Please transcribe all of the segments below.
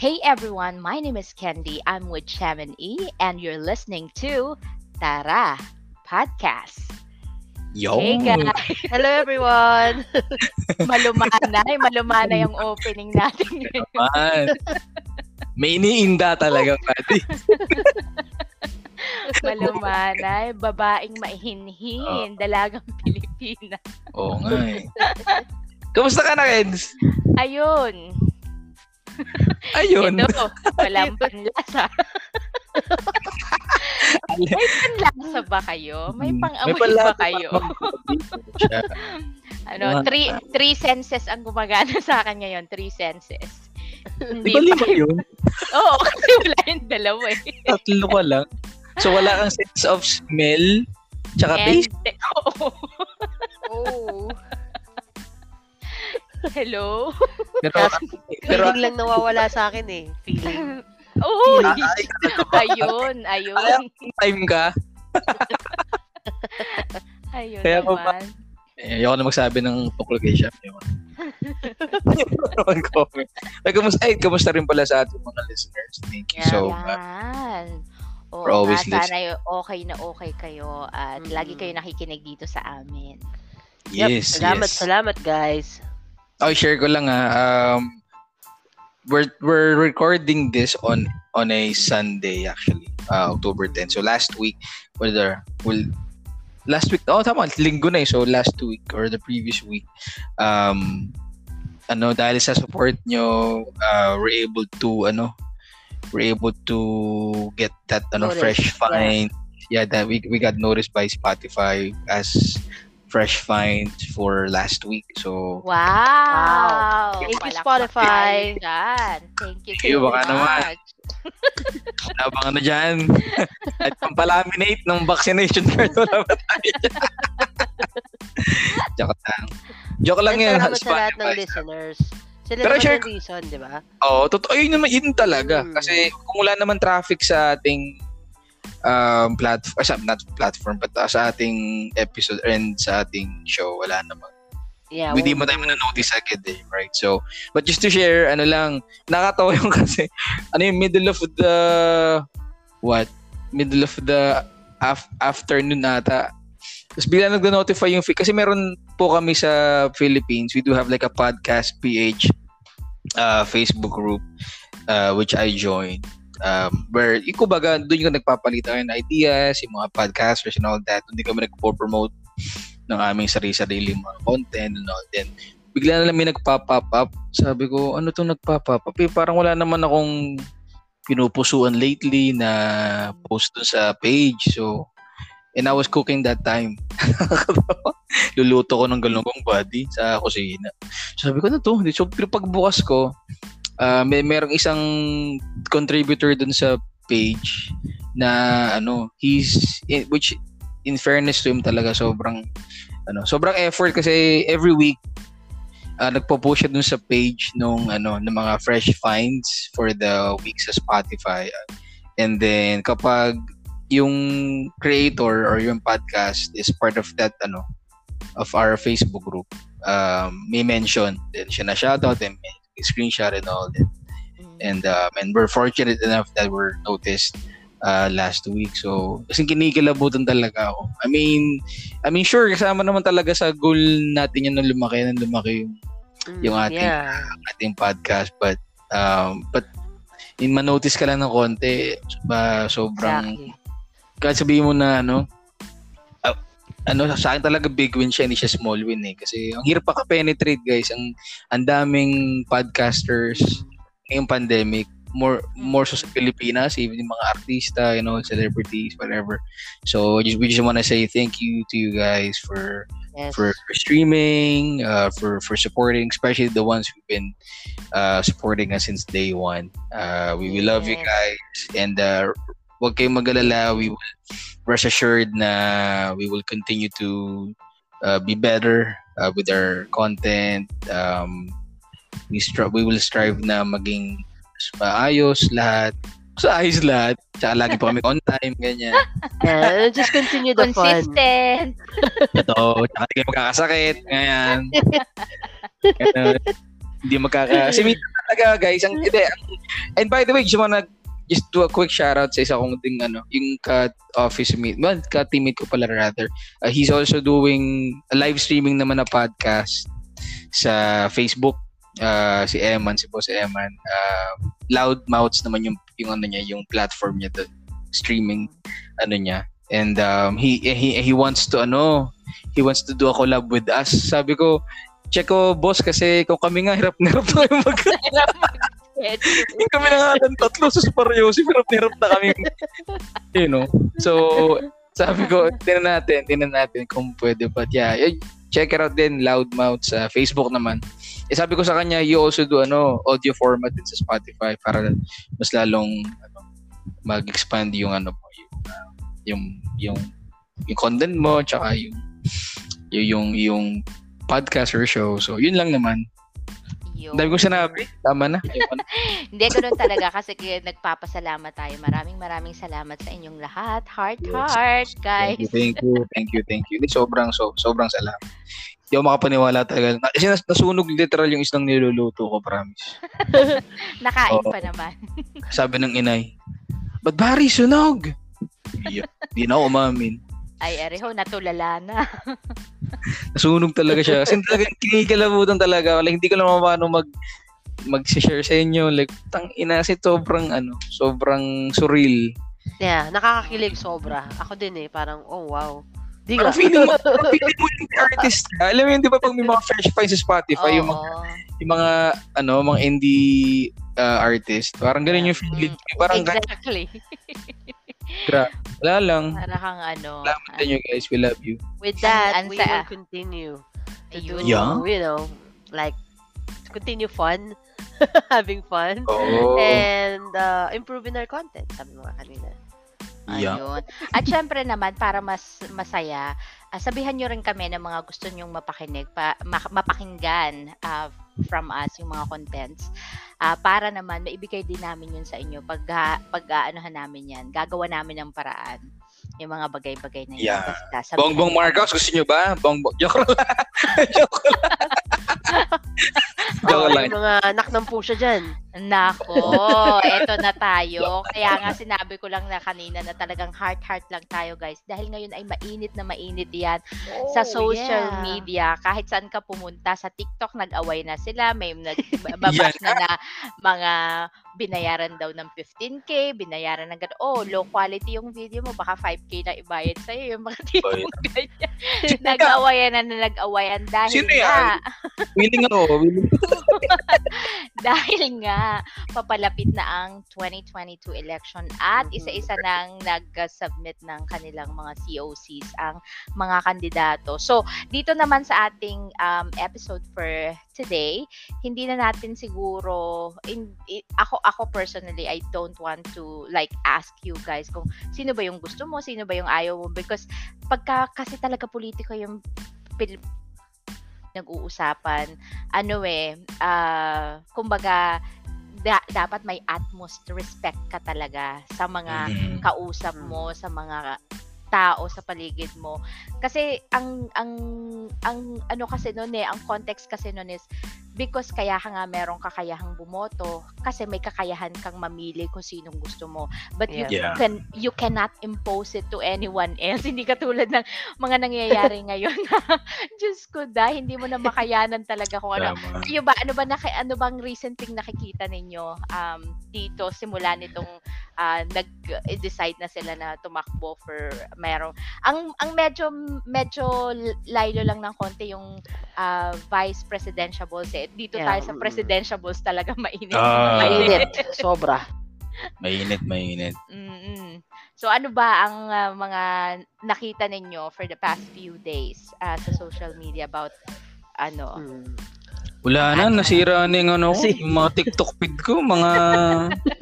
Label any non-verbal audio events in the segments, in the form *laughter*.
Hey everyone, my name is Candy. I'm with Shaman E, and you're listening to Tara Podcast. Yo! Hey guys! Hello everyone! *laughs* malumanay, malumanay yung opening natin ngayon. Man. May iniinda talaga, buddy. *laughs* malumanay, babaeng maihinhin, dalagang *laughs* Pilipina. Oo nga eh. Kamusta ka na, Kens? Ayun. Ayun. Ito, walang *laughs* panlasa. May panlasa ba kayo? May Hmm, pang-amoy ba kayo? Ano, three, three senses ang gumagana sa akin ngayon. Three senses. Di ba lima yun? *laughs* Oo, kasi wala yung dalawa eh. Tatlo ka lang. So wala kang sense of smell, tsaka taste. And, *laughs* oo. Oh. *laughs* Hello? Pero, pero, Feeling lang nawawala sa akin eh. Feeling. *laughs* Oo. Ba? ayun, ayun. Kaya time ka. *laughs* Ayun Kaya ko naman. Eh, ayoko na magsabi ng tungkol kay Chef. Mag-comment. Ay, kamusta, ay, kamusta rin pala sa ating mga listeners. Thank you so much. Yan. Oo For always nga, sana okay na okay kayo at Mm. lagi kayo nakikinig dito sa amin. Yes, salamat, yes. salamat guys. Oh, share ko lang ah. Um, we're we're recording this on on a Sunday actually, uh, October 10. So last week, whether well, last week, oh tama, linggo na eh. So last week or the previous week, um, ano dahil sa support nyo, uh, we're able to ano, we're able to get that ano fresh yeah. find. Yeah, that we we got noticed by Spotify as fresh finds for last week. So Wow! Thank you, Spotify. dyan. Thank you Iyo, so baka naman. much. *laughs* Abang ano dyan. *laughs* At pampalaminate ng vaccination *laughs* card. Wala ba tayo? Joke lang. Joke lang yan. salamat sa lahat ng listeners. Sila Pero naman share yung reason, di ba? Oo, totoo. Yun naman, yun talaga. Mm. Kasi kung wala naman traffic sa ating um, platform, sa, not platform, but uh, sa ating episode and sa ating show, wala naman. Yeah. Hindi well, mo tayo na-notice agad eh, right? So, but just to share, ano lang, nakatawa *laughs* yung kasi, ano yung middle of the, what? Middle of the af- afternoon ata. Tapos bigla nag-notify yung, feed. kasi meron po kami sa Philippines, we do have like a podcast PH uh, Facebook group, uh, which I joined. Um, where, yung kumbaga, doon yung nagpapalitan ng ideas, yung mga podcasters and all that. Hindi kami nagpo-promote ng aming sarili-sarili mga content and all. Then, bigla na lang may nagpa-pop up. Sabi ko, ano to nagpa-pop up? Eh, parang wala naman akong pinupusuan lately na post dun sa page. So, and I was cooking that time. *laughs* Luluto ko ng galunggong body sa kusina. Sabi ko, ano to? So, pero pagbukas ko, ah, may merong isang contributor dun sa page na ano, he's, in, which in fairness to him talaga sobrang ano, sobrang effort kasi every week uh, nagpo-post siya dun sa page nung ano ng mga fresh finds for the week sa Spotify. And then kapag yung creator or yung podcast is part of that ano of our Facebook group, um, may mention then siya na shoutout and may screenshot and all that. Mm. And um, and we're fortunate enough that we're noticed uh, last week. So, kasi kinikilabutan talaga ako. I mean, I mean sure kasama naman talaga sa goal natin yun na lumaki na lumaki yung mm, yung ating- Yeah. ating podcast but um but in manotice ka lang ng konti ba sobrang Exactly. kahit sabihin mo na ano ano sa akin talaga big win siya hindi siya small win eh kasi ang hirap pa ka-penetrate guys ang ang daming podcasters ngayong pandemic more more so sa Pilipinas even yung mga artista you know celebrities whatever so just, we just want to say thank you to you guys for Yes. for, for streaming, uh, for for supporting, especially the ones who've been uh, supporting us since day one. Uh, we, we love you Yes. guys, and uh, wag kayong magalala. We will rest assured na we will continue to uh, be better uh, with our content. Um, we stri- we will strive na maging maayos lahat. Sa ayos lahat. Tsaka lagi pa kami *laughs* on time, ganyan. Yeah, just continue the fun. Consistent. Ito, tsaka hindi kayo magkakasakit. Ngayon. *laughs* Ganun. Hindi magkaka... Kasi minsan talaga guys. Ang, hindi, ang- and by the way, just wanna just do a quick shout out sa isa kong ding ano, yung ka office meet, well, ka teammate ko pala rather. Uh, he's also doing a live streaming naman na podcast sa Facebook. Uh, si Eman, si Boss Eman. Uh, Loudmouths naman yung yung ano niya, yung platform niya doon. Streaming ano niya. And um, he he he wants to ano, he wants to do a collab with us. Sabi ko, check ko boss kasi kung kami nga hirap na hirap tayo mag *laughs* kami na nga ng tatlo sa Superyosi, hirap na hirap na kami. you know. So, sabi ko, tinan natin, tinan natin kung pwede. But yeah, check it out din, Loudmouth sa Facebook naman. Eh, sabi ko sa kanya, you also do ano, audio format din sa Spotify para mas lalong ano, mag-expand yung ano mo, yung, yung, yung, yung content mo, tsaka yung, yung, yung, yung podcast or show. So, yun lang naman. Yun. Dami ko sinabi. Tama na. *laughs* Hindi, ganun talaga kasi kaya nagpapasalamat tayo. Maraming maraming salamat sa inyong lahat. Heart, Yes. heart, guys. Thank you, thank you, thank you, thank you. Hindi, sobrang, so, sobrang salamat. Hindi ako makapaniwala talaga. Kasi nas- nasunog literal yung islang niluluto ko, promise. *laughs* Nakain Oo. pa naman. Sabi ng inay, ba't bari sunog? Di, di na ako umamin. Ay, areho, natulala na. *laughs* Nasunog talaga siya. Kasi talagang kinikalabutan talaga. Like, hindi ko lang paano mag mag-share sa inyo. Like, tang ina, kasi sobrang, ano, sobrang surreal. Yeah, nakakakilig sobra. Ako din eh, parang, oh wow. Di Parang feeling mo, parang *laughs* feeling mo yung artist ka. Alam mo yun, di ba pag may mga fresh finds sa Spotify, yung mga yung mga ano mga indie uh, artist parang ganun yung feeling parang ganun *laughs* exactly. wala lang Para kang ano. salamat sa inyo guys we love you With that, ang we sa- will continue to do. Yeah. you know, like, to continue fun, *laughs* having fun, oh and uh, improving our content, sabi mo nga kanina. yeah Ayun. At syempre naman, para mas masaya, ah, sabihan nyo rin kami ng mga gusto nyong mapakinig, pa, ma- mapakinggan ah, from us, yung mga contents. Ah, para naman, maibigay din namin yun sa inyo. Pag, pag aanohan namin yan, gagawa namin ng paraan. Yung mga bagay-bagay na yun. Yeah. Basta, Bongbong Marcos gusto nyo ba Bongbong joke lang *laughs* joke lang *laughs* Oh, lang mga anak ng pusa dyan. Nako, eto na tayo. Kaya nga sinabi ko lang na kanina na talagang heart-heart lang tayo guys. Dahil ngayon ay mainit na mainit yan sa social yeah. media. Kahit saan ka pumunta, sa TikTok nag-away na sila. May nagbabas *laughs* na na mga binayaran daw ng 15K, binayaran ng gano'n. Oh, low quality yung video mo. Baka 5K na ibayad sa'yo. Yung mga *laughs* tipo Ayun. ganyan. *laughs* nag-awayan na na nag-awayan dahil Sino nga, willing ano willing *laughs* dahil nga papalapit na ang 2022 election at Mhm. isa-isa nang nag-submit ng kanilang mga COCs ang mga kandidato. So, dito naman sa ating um, episode for today, hindi na natin siguro in, i- ako ako personally I don't want to like ask you guys kung sino ba yung gusto mo, sino ba yung ayaw mo because pagka kasi talaga politiko yung pil- nag-uusapan ano eh ah, kumbaga da- dapat may utmost respect ka talaga sa mga Mhm. kausap mo sa mga tao sa paligid mo kasi ang ang ang ano kasi noon eh ang context kasi noon is because kaya ka nga merong kakayahang bumoto kasi may kakayahan kang mamili kung sinong gusto mo but you Yeah. can you cannot impose it to anyone else *laughs* hindi katulad ng mga nangyayari *laughs* ngayon *laughs* Diyos ko da hindi mo na makayanan talaga kung ano Tama. kayo ba ano ba naki, ano bang recent thing nakikita ninyo um dito simula nitong ah, nag-decide na sila na tumakbo for merong ang ang medyo medyo laylo lang ng konti yung ah, vice presidentiables eh. Dito Yeah, tayo sa mm. presidentiables talaga *laughs* mainit. Ah. Mainit. Sobra. mainit mainit Mm-mm. So ano ba ang ah, mga nakita ninyo for the past few days ah, sa social media about ano? Mm. wala na nasira na yung ano ko, Nasira. yung mga TikTok feed ko mga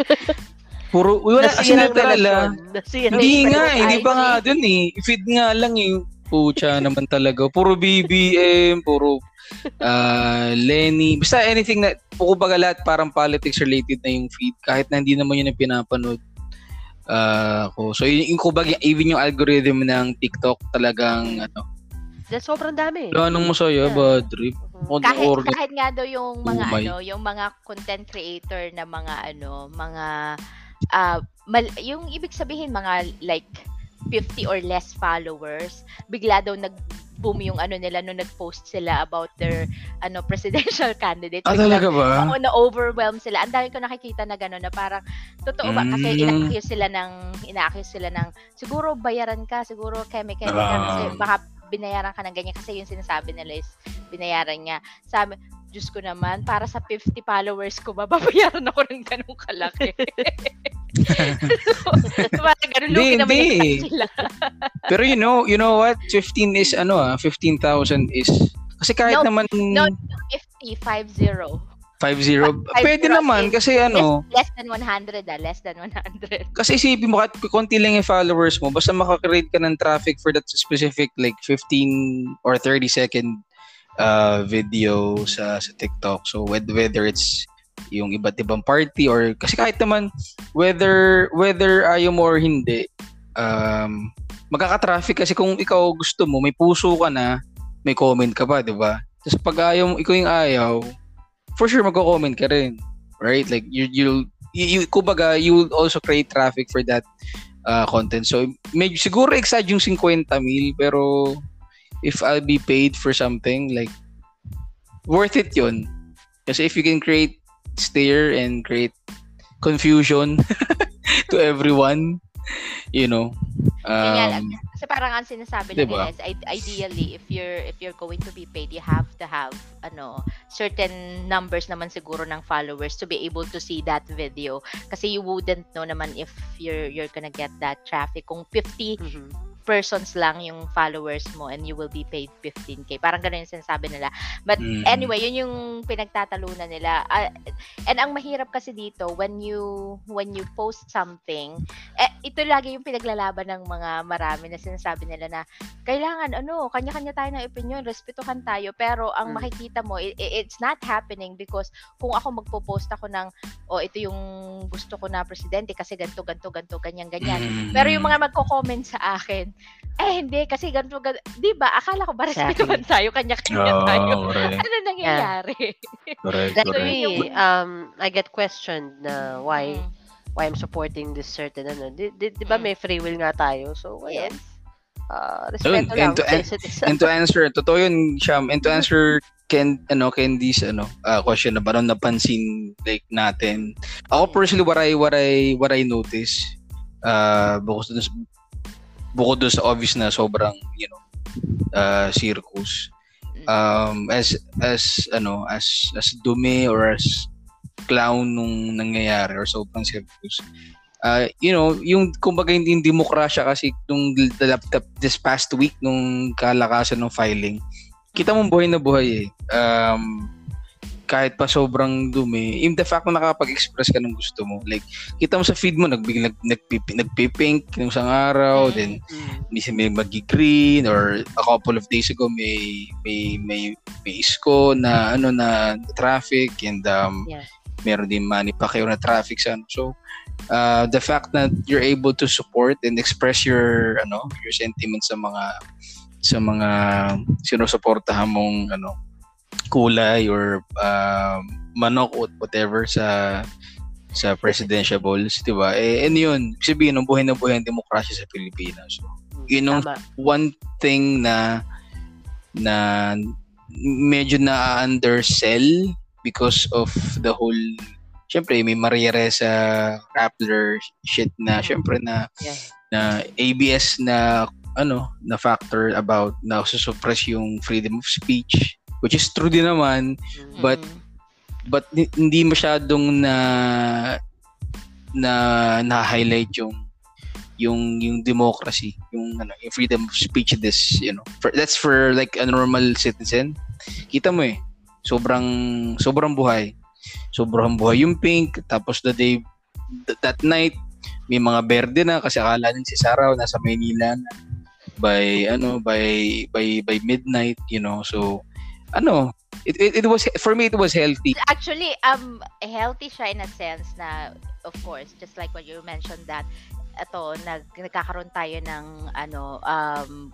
*laughs* puro wala natala relasyon. Nasirang Hindi nga, Facebook hindi pa nga dun eh. Feed nga lang eh. Pucha naman talaga. Puro BBM, puro ah Lenny. Basta anything na, kumbaga lahat parang politics related na yung feed. Kahit na hindi naman yun ang pinapanood. Ah, ko. So yung, yung kumbaga, even yung algorithm ng TikTok talagang ano. Dahil sobrang dami. Wala nang masaya, Yeah. bad trip. Mhm. Kung kahit organ- kahit nga daw yung mga Umay. ano, yung mga content creator na mga ano, mga ah mal- yung ibig sabihin mga like 50 or less followers, bigla daw nag boom yung ano nila nung nag-post sila about their ano presidential *laughs* candidate. Ah, talaga ba? Oo, na-overwhelm sila. Ang dami ko nakikita na gano'n na parang, totoo ba? Kasi Mm. ina-accuse sila ng, ina-accuse sila ng, siguro bayaran ka, siguro keme-keme ka, kasi Ah. baka binayaran ka ng ganyan. Kasi yung sinasabi nila is, binayaran niya. Sabi, Diyos ko naman, para sa 50 followers ko, mababayaran ako ng ganong kalaki. so, *laughs* *laughs* parang ganun lugi naman yung sila. Pero you know, you know what? 15 is ano ah, 15,000 is kasi kahit No, naman no. 50, 5-0. 5-0, Five pwede naman is kasi ano, Less, less than 100 ah, less than 100. kasi isipin mo kahit konti lang yung followers mo, basta makakreate ka ng traffic for that specific like 15 or 30 second uh, video sa sa TikTok. So whether, it's yung iba't ibang party or kasi kahit naman whether whether ayaw mo or hindi um magkaka-traffic kasi kung ikaw gusto mo may puso ka na may comment ka pa, 'di ba? Tapos pag ayaw mo, ikaw yung ayaw, for sure magko-comment ka rin. Right? Like you you, you kumbaga you will also create traffic for that uh, content. So medyo siguro exag yung 50 mil pero if I'll be paid for something like worth it yun. Kasi if you can create stare and create confusion *laughs* to everyone, you know. Um, Kasi parang ang sinasabi Diba? nila is ideally if you're if you're going to be paid you have to have ano certain numbers naman siguro ng followers to be able to see that video kasi you wouldn't know naman if you're you're gonna get that traffic kung 50 Mhm. Persons lang yung followers mo and you will be paid 15k parang ganun yung sinasabi nila. But Mm. anyway yun yung pinagtatalunan nila. Ah, and ang mahirap kasi dito when you when you post something eh, ito lagi yung pinaglalaban ng mga marami na sinasabi nila na kailangan ano kanya-kanya tayo ng opinion respetuhan tayo. Pero ang Mm. makikita mo i- i- it's not happening because kung ako magpo-post ako ng oh ito yung gusto ko na presidente kasi ganto ganto ganto ganyan ganyan. Mm, pero yung mga magko-comment sa akin, eh hindi kasi ganito, ganito. 'Di ba? Akala ko ba respetuhan tayo, kanya-kanya tayo. Oh, correct. Ano nangyayari? Correct, Like correct. me, um, I get questioned na why Mm. why I'm supporting this certain ano. Di, di, di ba Mm. may free will nga tayo? So, Yes. ayun. Uh, respeto and lang. to- and- Sensitive. And to answer, totoo yun, Sham, and to answer Ken, ano, Candy's, ano, uh, question na parang napansin, like, natin. Ako personally, what I, what I, what I notice, uh, bukod dun sa, bukod dun sa obvious na sobrang, you know, uh, circus, um, as, as, ano, as, as dumi or as clown nung nangyayari or sobrang circus, uh, you know, yung kumbaga hindi yung demokrasya kasi nung laptop this past week nung kalakasan ng filing, kita mo buhay na buhay eh. Um, kahit pa sobrang dumi, in the fact na nakapag-express ka ng gusto mo. Like, kita mo sa feed mo, nagbig, nag, nagpipi, nagpipink ng isang araw, Mm. then Mm. minsan may magi-green or a couple of days ago may may may, may isko na ano na traffic and um Yeah. meron din Manny Pacquiao na traffic sa ano. So uh, the fact that you're able to support and express your ano your sentiments sa mga sa mga sinusuportahan mong ano kulay or um, manok or whatever sa sa presidential balls, 'di ba? Eh, and yun, sabihin ng buhay na buhay ang demokrasya sa Pilipinas. So, yun yung Tama. one thing na na medyo na undersell because of the whole syempre may Maria Reza Rappler shit na syempre na Yeah. na ABS na ano na factor about na suppress yung freedom of speech which is true din naman Mm. but but hi- hindi masyadong na na na-highlight yung yung yung democracy, yung ano, yung freedom of speech this, you know. For, that's for like a normal citizen. Kita mo eh. Sobrang sobrang buhay. Sobrang buhay yung pink tapos the day th- that night may mga berde na kasi akala din si Sarah nasa Maynila na by ano by by by midnight, you know. So ano, it, it, it was for me it was healthy. Actually, um, healthy siya in a sense na, of course, just like what you mentioned that, ito, nag, nagkakaroon tayo ng, ano, um,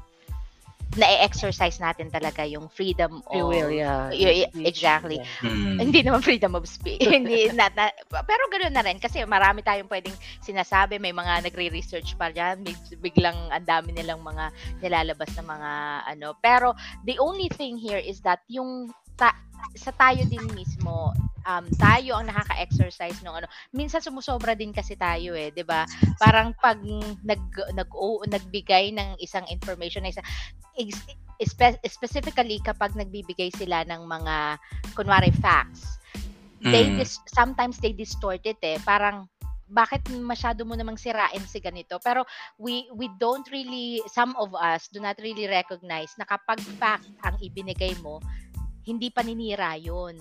na-exercise natin talaga yung freedom Free of will, yeah. y- exactly. yeah. Mm. hindi naman freedom of speech. *laughs* hindi not, not- pero ganoon na rin kasi marami tayong pwedeng sinasabi, may mga nagre-research pa diyan, biglang ang dami nilang mga nilalabas na mga ano. Pero the only thing here is that yung ta- sa tayo din mismo um, tayo ang nakaka-exercise ng ano. Minsan sumusobra din kasi tayo eh, 'di ba? Parang pag nag nag o, nagbigay ng isang information na isa ex- espe- specifically kapag nagbibigay sila ng mga kunwari facts. They Mm. dis- sometimes they distort it eh. Parang bakit masyado mo namang sirain si ganito pero we we don't really some of us do not really recognize na kapag fact ang ibinigay mo hindi paninira yun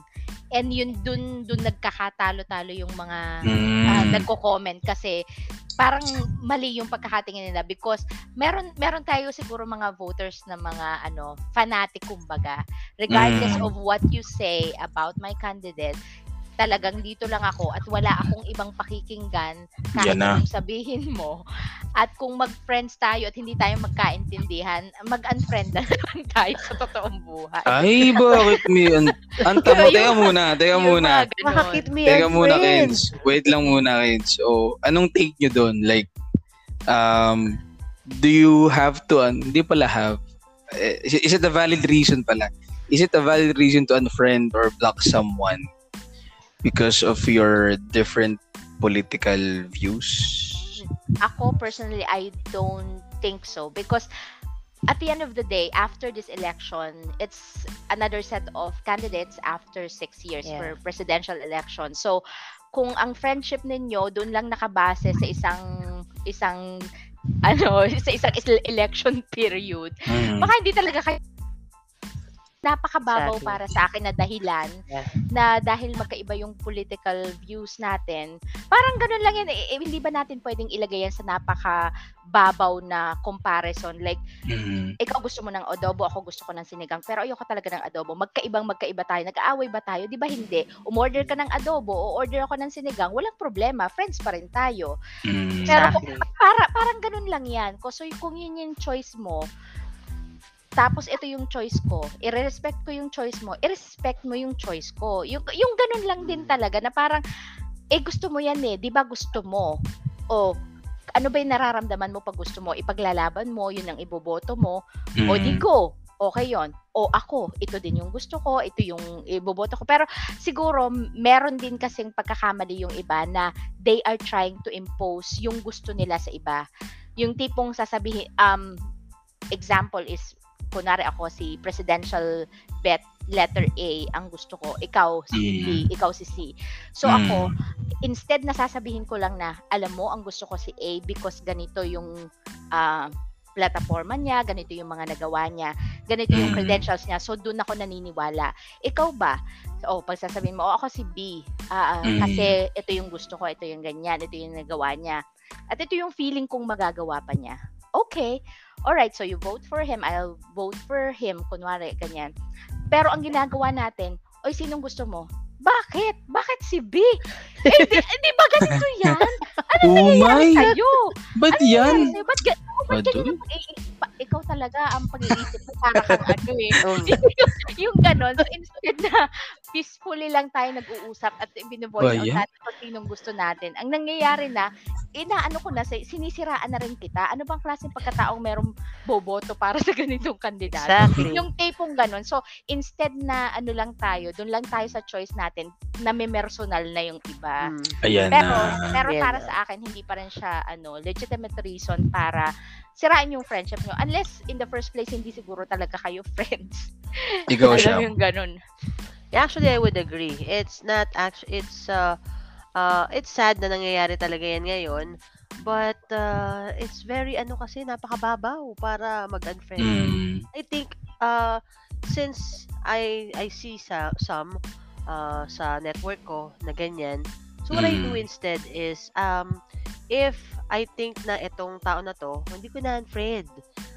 and yun dun dun nagkakatalo-talo yung mga Mm. ah, nagko-comment kasi parang mali yung pagkakatingin nila because meron meron tayo siguro mga voters na mga ano fanatic kumbaga regardless Mm. of what you say about my candidate talagang dito lang ako at wala akong ibang pakikinggan kahit Yan na. anong sabihin mo at kung mag-friends tayo at hindi tayo magkaintindihan mag-unfriend na *laughs* lang tayo sa totoong buhay Ay, bakit an anta mo? Teka muna, teka muna. Bakit me Teka muna, friends? Kens. Wait lang muna, Kens. So, anong take nyo doon? Like, um, do you have to, un- hindi pala have, eh, is, is it a valid reason pala? Is it a valid reason to unfriend or block someone because of your different political views? ako personally I don't think so because at the end of the day after this election it's another set of candidates after six years Yeah. for presidential election so kung ang friendship ninyo doon lang nakabase sa isang isang *laughs* ano sa isang is- election period Mm. baka hindi talaga kayo napakababaw Exactly. para sa akin na dahilan Yeah. na dahil magkaiba yung political views natin, parang ganun lang yan. Eh, hindi ba natin pwedeng ilagay yan sa napakababaw na comparison? Like, Mm. ikaw gusto mo ng adobo, ako gusto ko ng sinigang, pero ayoko talaga ng adobo. Magkaibang magkaiba tayo. Nag-aaway ba tayo? Di ba hindi? Umorder ka ng adobo o order ako ng sinigang, walang problema. Friends pa rin tayo. Mm. Pero Exactly. para parang ganun lang yan. So kung yun yung choice mo, tapos ito yung choice ko, i-respect ko yung choice mo, i-respect mo yung choice ko. Yung, yung ganun lang din talaga na parang, eh gusto mo yan eh, di ba gusto mo? O, ano ba yung nararamdaman mo pag gusto mo? Ipaglalaban mo, yun ang iboboto mo, o di Mm. go. Okay yon. O ako, ito din yung gusto ko, ito yung iboboto ko. Pero siguro, meron din kasing pagkakamali yung iba na they are trying to impose yung gusto nila sa iba. Yung tipong sasabihin, um, example is, kunwari ako si presidential bet letter A ang gusto ko, ikaw si B, ikaw si C. So Mm. ako, instead na sasabihin ko lang na, alam mo, ang gusto ko si A because ganito yung ah, plataforma niya, ganito yung mga nagawa niya, ganito yung Mm. credentials niya. So, doon ako naniniwala. Ikaw ba? So, oh, pag sasabihin mo, oh, ako si B. Mm. Kasi ito yung gusto ko, ito yung ganyan, ito yung nagawa niya. At ito yung feeling kong magagawa pa niya. Okay. Alright, so you vote for him, I'll vote for him, kunwari, ganyan. Pero ang ginagawa natin, oy, sinong gusto mo? Bakit? Bakit si B? *laughs* Eh, di, eh, di ba ganito yan? Oh Nangyayari my! sa'yo. Ba't Ano yan? Ba't, ga- oh, ba't Ano? ganyan Ikaw talaga ang pag-iisip mo para kang *laughs* ano eh. *laughs* Yung ganon. So instead na peacefully lang tayo nag-uusap at binovoice Ba out yan? natin kung sinong gusto natin. Ang nangyayari na, inaano ko na, sa- sinisiraan na rin kita. Ano bang klaseng pagkataong merong boboto para sa ganitong kandidato? exactly. Yung tipong ganon. So, instead na ano lang tayo, doon lang tayo sa choice natin na may personal na yung iba. Mm. Ayan Pero, na. pero Yan para na. sa akin, hindi pa rin siya ano, legitimate reason para sirain yung friendship nyo. Unless, in the first place, hindi siguro talaga kayo *laughs* friends. Ikaw siya. yung. Yeah, actually, I would agree. It's not actually, it's, uh, uh, it's sad na nangyayari talaga yan ngayon. But, uh, it's very, ano kasi, napakababaw para mag-unfriend. Mm. I think, uh, since I, I see sa, some, uh, sa network ko na ganyan, so what I do Mm. instead is, um, if I think na itong tao na to, hindi ko na unfriend.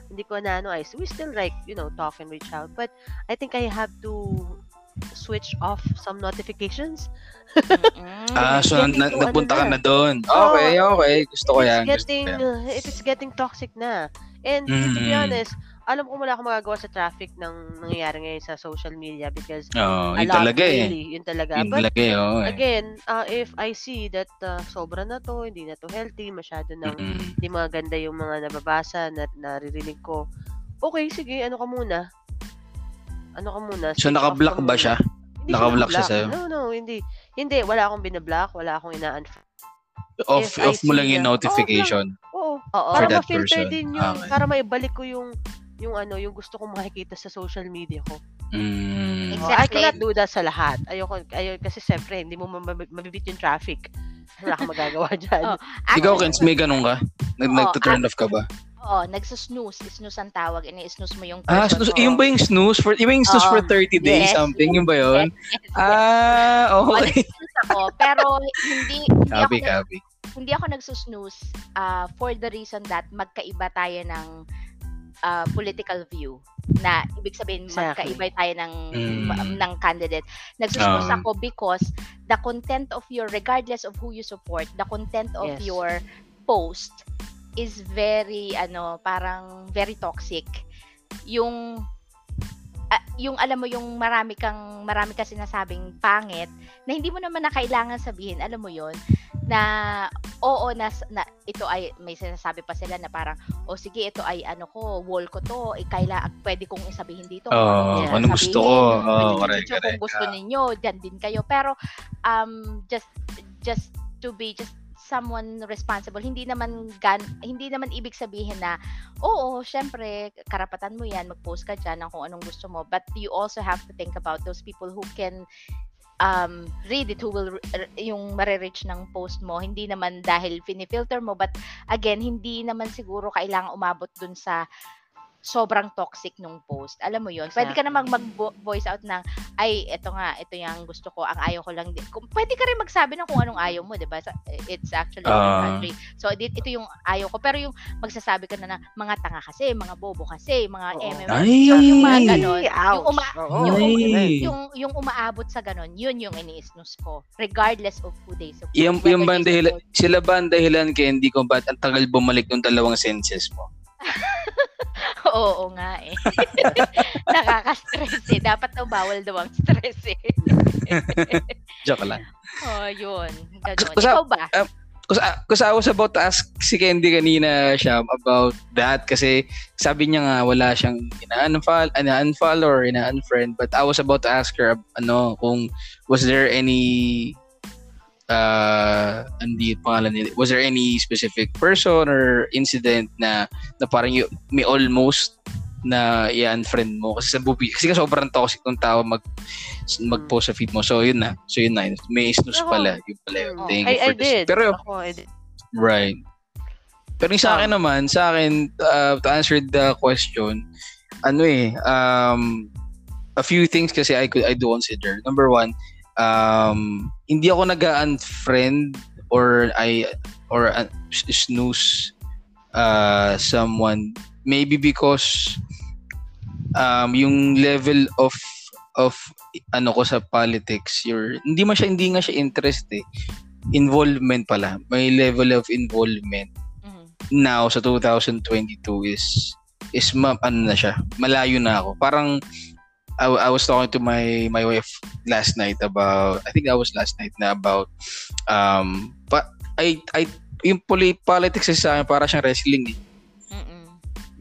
Hindi ko na ano, I, we still like, you know, talk and reach out. But I think I have to switch off some notifications. Ah, so na, to napunta ano ka na. na doon. Okay, okay. Gusto ko yan. it's Gusto ko getting, yan. uh, if it's getting toxic na. And to be Mm. honest, alam ko wala akong magagawa sa traffic ng nangyayari ngayon sa social media because a yun talaga eh. really, yun talaga. Yun But talaga eh. eh. again, uh, if I see that uh, sobra na to, hindi na to healthy, masyado nang Mm-mm. hindi maganda yung mga nababasa na naririnig ko. Okay, sige, ano ka muna? Ano ka muna? So, naka-block ka ba siya? Hindi Naka-block siya sa'yo? No, no, hindi. Hindi, wala akong binablock, wala akong ina-unfollow. Off, off mo lang yung na- notification. Oo, Oo. For para that ma-filter person. din yung, Okay. para maibalik ko yung, yung ano, yung gusto kong makikita sa social media ko. Mm. Oh, I Exactly. cannot do that sa lahat. Ayoko, ayoko kasi siyempre, hindi mo mab- mabibit yung traffic. *laughs* Wala kang magagawa dyan. Oh, Ikaw, Actually, Kens, may ganun ka? Nag, Oo, nagtuturn off ka ba? Oo, nagsusnooze. Snooze ang tawag. Ini-snooze mo yung Ah, person snooze, mo. yung ba yung snooze? For, yung ba yung snooze Oo. for 30 days Yes. something? Yung ba yun? Yes, yes, yes. Ah, okay. nagsusnooze ako. Pero hindi, hindi ako, Copy, copy. hindi ako nagsusnooze uh, for the reason that magkaiba tayo ng uh, political view na ibig sabihin Exactly. magkaiba tayo ng Mm. ng candidate. Nagsusnooze Um, ako because the content of your regardless of who you support, the content of Yes. your post is very ano, parang very toxic. Yung ah, yung alam mo yung marami kang marami ka sinasabing pangit na hindi mo naman na kailangan sabihin, alam mo yon na oo na, na ito ay may sinasabi pa sila na parang o sige ito ay ano ko wall ko to eh, kaila pwede kong isabihin dito gusto anong kong gusto ko. Nyo correct, i-choose kung correct. gusto Ah. ninyo dyan din kayo pero um just just to be just someone responsible. Hindi naman gan hindi naman ibig sabihin na oo syempre karapatan mo yan mag-post ka diyan ng kung anong gusto mo. But you also have to think about those people who can um, read it who will yung marireach ng post mo. Hindi naman dahil finifilter mo but again hindi naman siguro kailangan umabot dun sa sobrang toxic nung post. Alam mo yun. Pwede ka Exactly. namang mag-voice out ng, ay, ito nga, ito yung gusto ko, ang ayaw ko lang. din." Kung, pwede ka rin magsabi ng kung anong ayaw mo, di ba? Sa- It's actually Ah. country. So, ito yung ayaw ko. Pero yung magsasabi ka na na, mga tanga kasi, mga bobo kasi, mga Oo. MM. Ay! Yung, yung mga ganon. Ouch. Yung, uma- Oo, yung, Ay. yung, yung umaabot sa ganon, yun yung iniisnus ko. Regardless of who they support. Yung, yung ba ang dahilan, sila ba ang dahilan kaya hindi ko ba't ang tagal bumalik ng dalawang senses mo? *laughs* Oo nga eh. *laughs* Nakaka-stress eh. Dapat daw bawal daw ang stress eh. *laughs* Joke lang. Oh, yun. Ganun. Ikaw ba? Kasi, kasi I was about to ask si Candy kanina siya about that kasi sabi niya nga wala siyang ina-unfollow, ina-unfollow or ina-unfriend but I was about to ask her ano kung was there any uh hindi pangalan nila was there any specific person or incident na na parang you, may almost na i-unfriend mo kasi sa bubi kasi ka sobrang toxic ng tao mag mag-post sa feed mo so yun na so yun na may snooze pala yun pala yun. Mm. thank I, you for I this did. pero Ako, I did. Right. Pero yung sa akin naman, sa akin, uh, to answer the question, ano eh, um, a few things kasi I could I do consider. Number one, um, hindi ako nag-unfriend or I or uh, snooze uh, someone. Maybe because um, yung level of of ano ko sa politics your hindi man siya hindi nga siya interest eh. Involvement pala. May level of involvement. Mhm. now sa 2022 is is ma, ano na siya malayo na ako. Parang I, I was talking to my my wife last night about I think that was last night na about um pa, I I yung poli, politics sa akin para siyang wrestling eh. Mm-mm.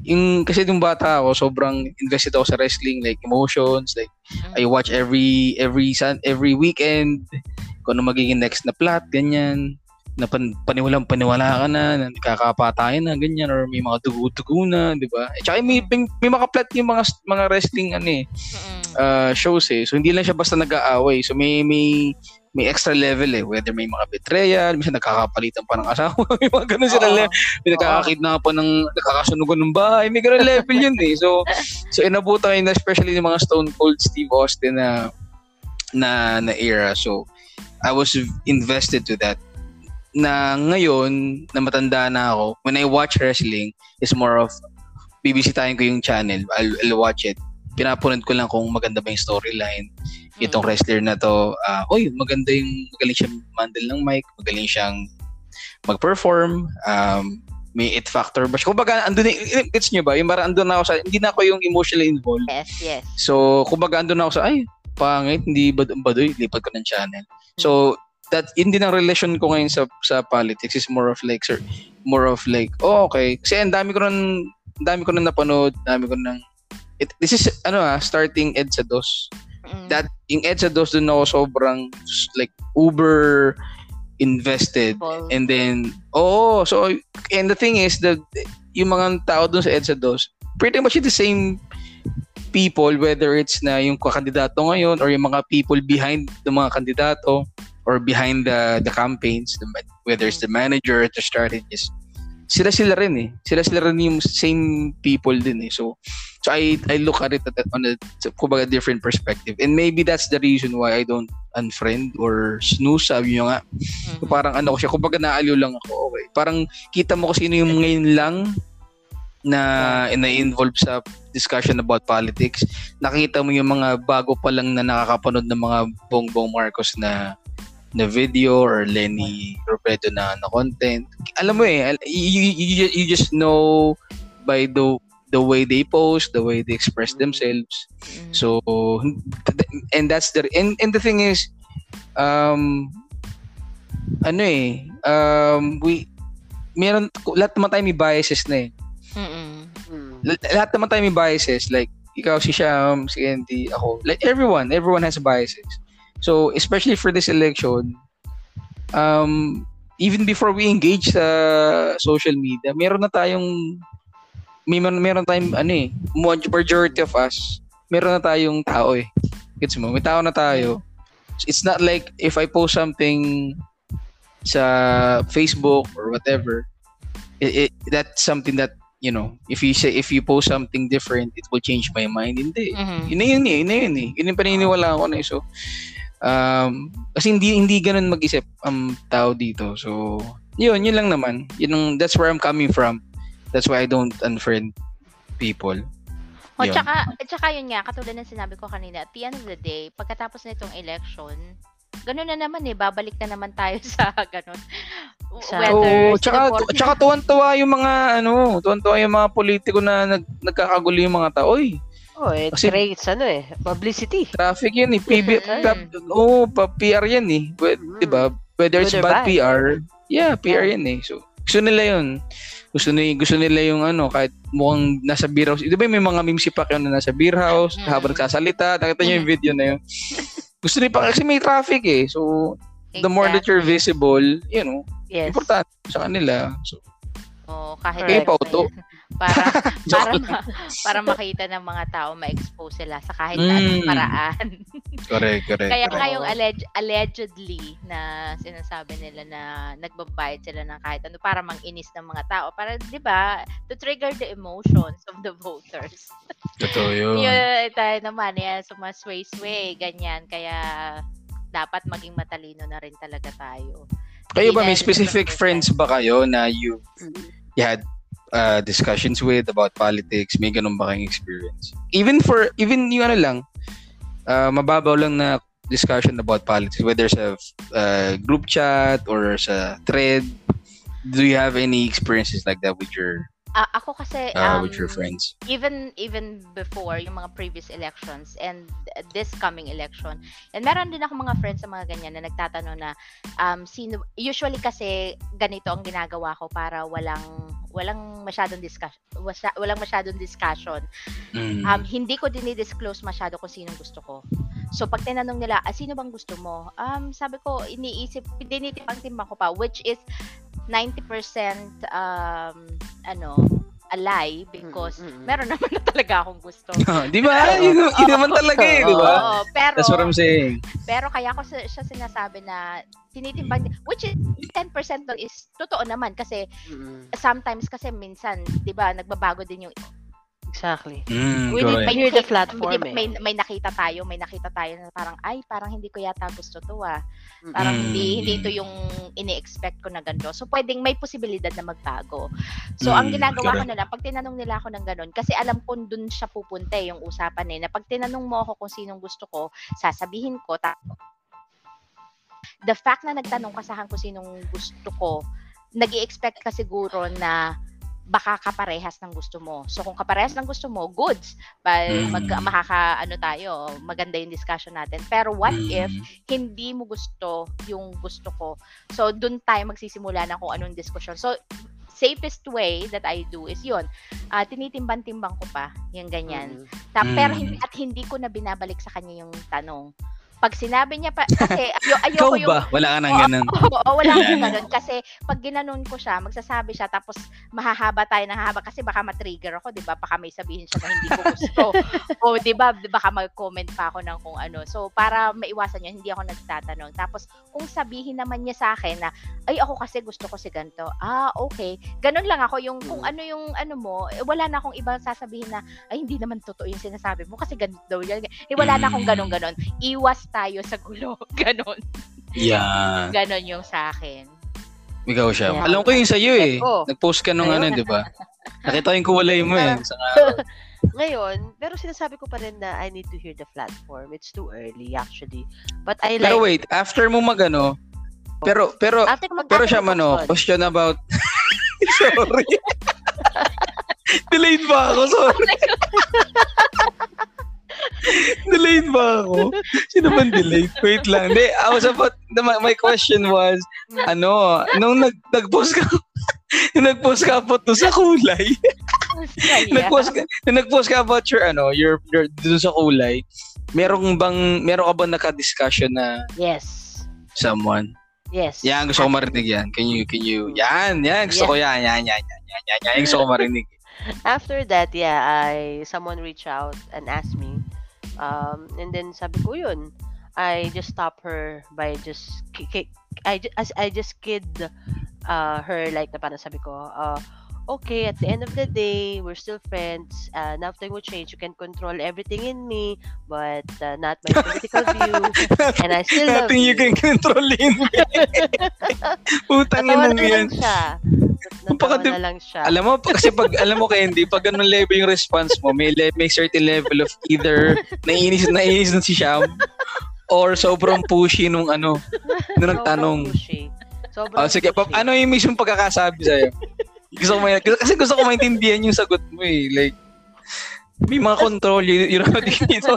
Yung kasi nung bata ako sobrang invested ako sa wrestling like emotions like Mm. I watch every every sun every weekend kung ano magiging next na plot ganyan na pan, paniwalang paniwala ka na, na nakakapatayan na ganyan or may mga dugo-dugo na, di ba? At saka may, may, may mga plot yung mga mga wrestling ano eh, uh, shows eh. So hindi lang siya basta nag-aaway. So may may may extra level eh. Whether may mga betrayal, minsan nagkakapalitan pa ng asawa, *laughs* may mga ganun sila Oo. level. May nagkakakidnapan ng, nagkakasunugan ng bahay, may ganun level yun eh. So, *laughs* so inabutan yun, especially yung mga Stone Cold Steve Austin na na na era. So, I was invested to that. Na ngayon, na matanda na ako, when I watch wrestling, it's more of, bibisitahin ko yung channel, I'll, I'll watch it. Pinapunod ko lang kung maganda ba yung storyline, itong wrestler na to, ah, oy, maganda yung, magaling siya mandel ng mic, magaling siyang mag-perform, um, may it factor ba siya. Kumbaga, andun, gets nyo ba? Yung parang andun na ako sa, hindi na ako yung emotionally involved. Yes, yes. So, kumbaga, andun na ako sa, ay, pangit, hindi ba badoy, lipat ko ng channel. So, that, yun din ang relation ko ngayon sa sa politics is more of like, sir, more of like, oh, okay. Kasi ang dami ko nang, ang dami ko nang napanood, dami ko nang, it, this is, ano ah, starting EDSA DOS. Mm. That, yung EDSA DOS dun ako sobrang, like, uber invested. People. And then, oh, so, and the thing is, the, yung mga tao dun sa EDSA DOS, pretty much the same people, whether it's na yung kandidato ngayon or yung mga people behind the mga kandidato or behind the the campaigns, the, whether it's the manager or the strategist, sila sila rin eh. Sila sila rin yung same people din eh. So, so I I look at it at, on a kumbaga different perspective. And maybe that's the reason why I don't unfriend or snooze, sabi nyo nga. Mhm. Parang ano ko siya, kumbaga naaliw lang ako. Okay. Parang kita mo kung sino yung ngayon lang na na-involve sa discussion about politics. Nakita mo yung mga bago pa lang na nakakapanood ng mga Bongbong Marcos na na video or Lenny Robredo na na content. Alam mo eh, you, you, you just know by the the way they post, the way they express themselves. Mhm. So and that's the and, and the thing is um ano eh um we meron lahat naman tayo may biases na eh. Mm. Lahat naman tayo may biases like ikaw si Sham, si Andy, ako. Like everyone, everyone has biases. So especially for this election um even before we engage sa social media, meron na tayong may meron, meron tayong ano eh, majority of us, meron na tayong tao eh. Gets mo? May tao na tayo. It's not like if I post something sa Facebook or whatever, it, it, that's something that, you know, if you say, if you post something different, it will change my mind. Hindi. Mhm. Yun na yun eh, yun na yun eh. Yun yung paniniwala ko na eh. So, um, kasi hindi, hindi ganun mag-isip ang tao dito. So, yun, yun lang naman. Yun ang, that's where I'm coming from. That's why I don't unfriend people. O, Yun. tsaka, tsaka yun nga, katulad ng sinabi ko kanina, at the end of the day, pagkatapos nitong election, ganun na naman eh, babalik na naman tayo *laughs* sa ganun. Sa- Whether Oo, tsaka, sinuport- tsaka tuwan-tuwa yung mga, ano, tuwan-tuwa yung mga politiko na nag, nagkakagulo yung mga tao. Oy, Oh, it Kasi- creates ano eh, publicity. traffic *laughs* yan eh. PB, oo, pa, PR yan eh. Wh- Mhm. Diba? Whether it's Good bad bad. PR, yeah, PR yan eh. So, gusto nila yun. Gusto nila, gusto nila yung ano, kahit mukhang nasa beer house. Di ba may mga memes si Pacquiao na nasa beer house, Mhm. habang nagsasalita. Nakita niyo yung video na yun. *laughs* gusto nila pa kasi may traffic eh. So, the more that you're Exactly. visible, you know, Yes. importante sa kanila. So, Oo, kahit pa Pauto. *laughs* para *laughs* para ma- para makita ng mga tao ma-expose sila sa kahit Mm. anong paraan. *laughs* correct, correct. Kaya correct. yung alleg- allegedly na sinasabi nila na nagbabayad sila ng kahit ano para manginis ng mga tao para 'di ba to trigger the emotions of the voters. *laughs* Totoo yun. Yun, tayo naman yan sumasway-sway ganyan kaya dapat maging matalino na rin talaga tayo. Kayo ba, may specific friends ba kayo na you, you had uh, discussions with about politics? May ganun ba kayong experience? Even for, even yung ano lang, uh, mababaw lang na discussion about politics, whether sa uh, group chat or sa thread, do you have any experiences like that with your Ah, ako kasi uh, um, with your friends? even even before yung mga previous elections and this coming election and meron din ako mga friends sa mga ganyan na nagtatanong na um sino usually kasi ganito ang ginagawa ko para walang walang masyadong discussion walang masyadong discussion Mm. um hindi ko dinidisclose masyado kung sinong gusto ko so pag tinanong nila ah, sino bang gusto mo um sabi ko iniisip tinitimbang-timbang ko pa which is 90% um ano a lie because Mm, mm, mm. meron *laughs* naman na talaga akong gusto. *laughs* di ba? Yun, yun naman *laughs* talaga eh, di ba? Oo, pero That's what I'm saying. pero kaya ko siya sinasabi na tinitimbang which is 10% doon is totoo naman kasi Mm, sometimes kasi minsan 'di ba nagbabago din yung Exactly. Mm, We need correct. Hear the platform, ba, eh. may, may nakita tayo, may nakita tayo na parang ay parang hindi ko yata gusto to ah. Parang Mm. hindi hindi ito yung ini-expect ko na ganito. So pwedeng may posibilidad na magbago. So ang Mm, ginagawa ko correct. na lang pag tinanong nila ako ng ganun kasi alam ko dun siya pupunta eh, yung usapan eh na pag tinanong mo ako kung sinong gusto ko, sasabihin ko ta- the fact na nagtanong ka sa akin kung sinong gusto ko nag expect ka siguro na baka kaparehas ng gusto mo. So kung kaparehas ng gusto mo, goods. Pa, Mm. mag, makaka, ano tayo, maganda yung discussion natin. Pero what if Mm. hindi mo gusto yung gusto ko? So dun tayo magsisimula ng kung anong discussion. So safest way that I do is yun, ah, tinitimbang-timbang ko pa, yung ganyan. Mm. Ta- Pero Mm. hindi, at hindi ko na binabalik sa kanya yung tanong. Pag sinabi niya pa, kasi *laughs* ayo, ayoko yung, ba? Wala ka nang ganun. Oo, wala akong *laughs* ganun. Kasi pag ginanon ko siya, magsasabi siya, tapos mahahaba tayo ng haba kasi baka matrigger ako, di ba? Baka may sabihin siya na hindi ko gusto. *laughs* o di ba, baka mag-comment pa ako ng kung ano. So, para maiwasan yun, hindi ako nagtatanong. Tapos, kung sabihin naman niya sa akin na, ay, ako kasi gusto ko si ganito. Ah, okay. Ganun lang ako. Yung, kung ano yung ano mo, eh, wala na akong ibang sasabihin na, ay, hindi naman totoo yung sinasabi mo kasi ganito daw yan. Eh, wala na akong ganun-ganon. Iwas tayo sa gulo. Ganon. Yan. Ganon yung sa akin. Ikaw siya. Yeah. Alam ko yung sa'yo eh. Ako. Nag-post ka nung ano, di ba? Nakita ko yung kuwalay mo eh. Sa *laughs* Ngayon, pero sinasabi ko pa rin na I need to hear the platform. It's too early actually. But I like Pero wait, after mo magano, pero pero After ko mag- pero siya ko mano, question about *laughs* Sorry. *laughs* Delayed ba ako? Sorry. Ba ako? Sino ba delayed? Wait lang. Hindi, I was about, the, my, my question was, ano, nung nag, nag-post ka, nung *laughs* nag-post ka po to sa kulay, nag-post ka, nag-post ka about your, ano, your, your, dun sa kulay, merong bang, meron ka bang naka-discussion na Yes. someone? Yes. Yan, gusto ko marinig yan. Can you, can you, yan, yan, gusto ko yan, yan, yan, yan, yan, yan, yan, gusto ko marinig. *laughs* After that, yeah, I someone reached out and asked me. Um, and then sabi ko yun. I just stop her by just ki- ki- I just I just kid uh, her like na parang sabi ko, uh, okay, at the end of the day, we're still friends. Uh, nothing will change. You can control everything in me, but uh, not my political *laughs* views. And I still love Nothing you you. can control in me. *laughs* Putang ina na mo yan. siya. Natawa na lang siya. Alam mo, kasi pag, alam mo Candy, pag ganun level yung response mo, may, le- may certain level of either naiinis, naiinis na si Sham or sobrang pushy nung ano, nung *laughs* nagtanong. Sobrang pushy. Sobrang Oh, sige, pa, pushy. ano yung mismong pagkakasabi sa'yo? Gusto ko may, kasi gusto ko maintindihan yung sagot mo eh. Like, may mga control, you, you know, dito.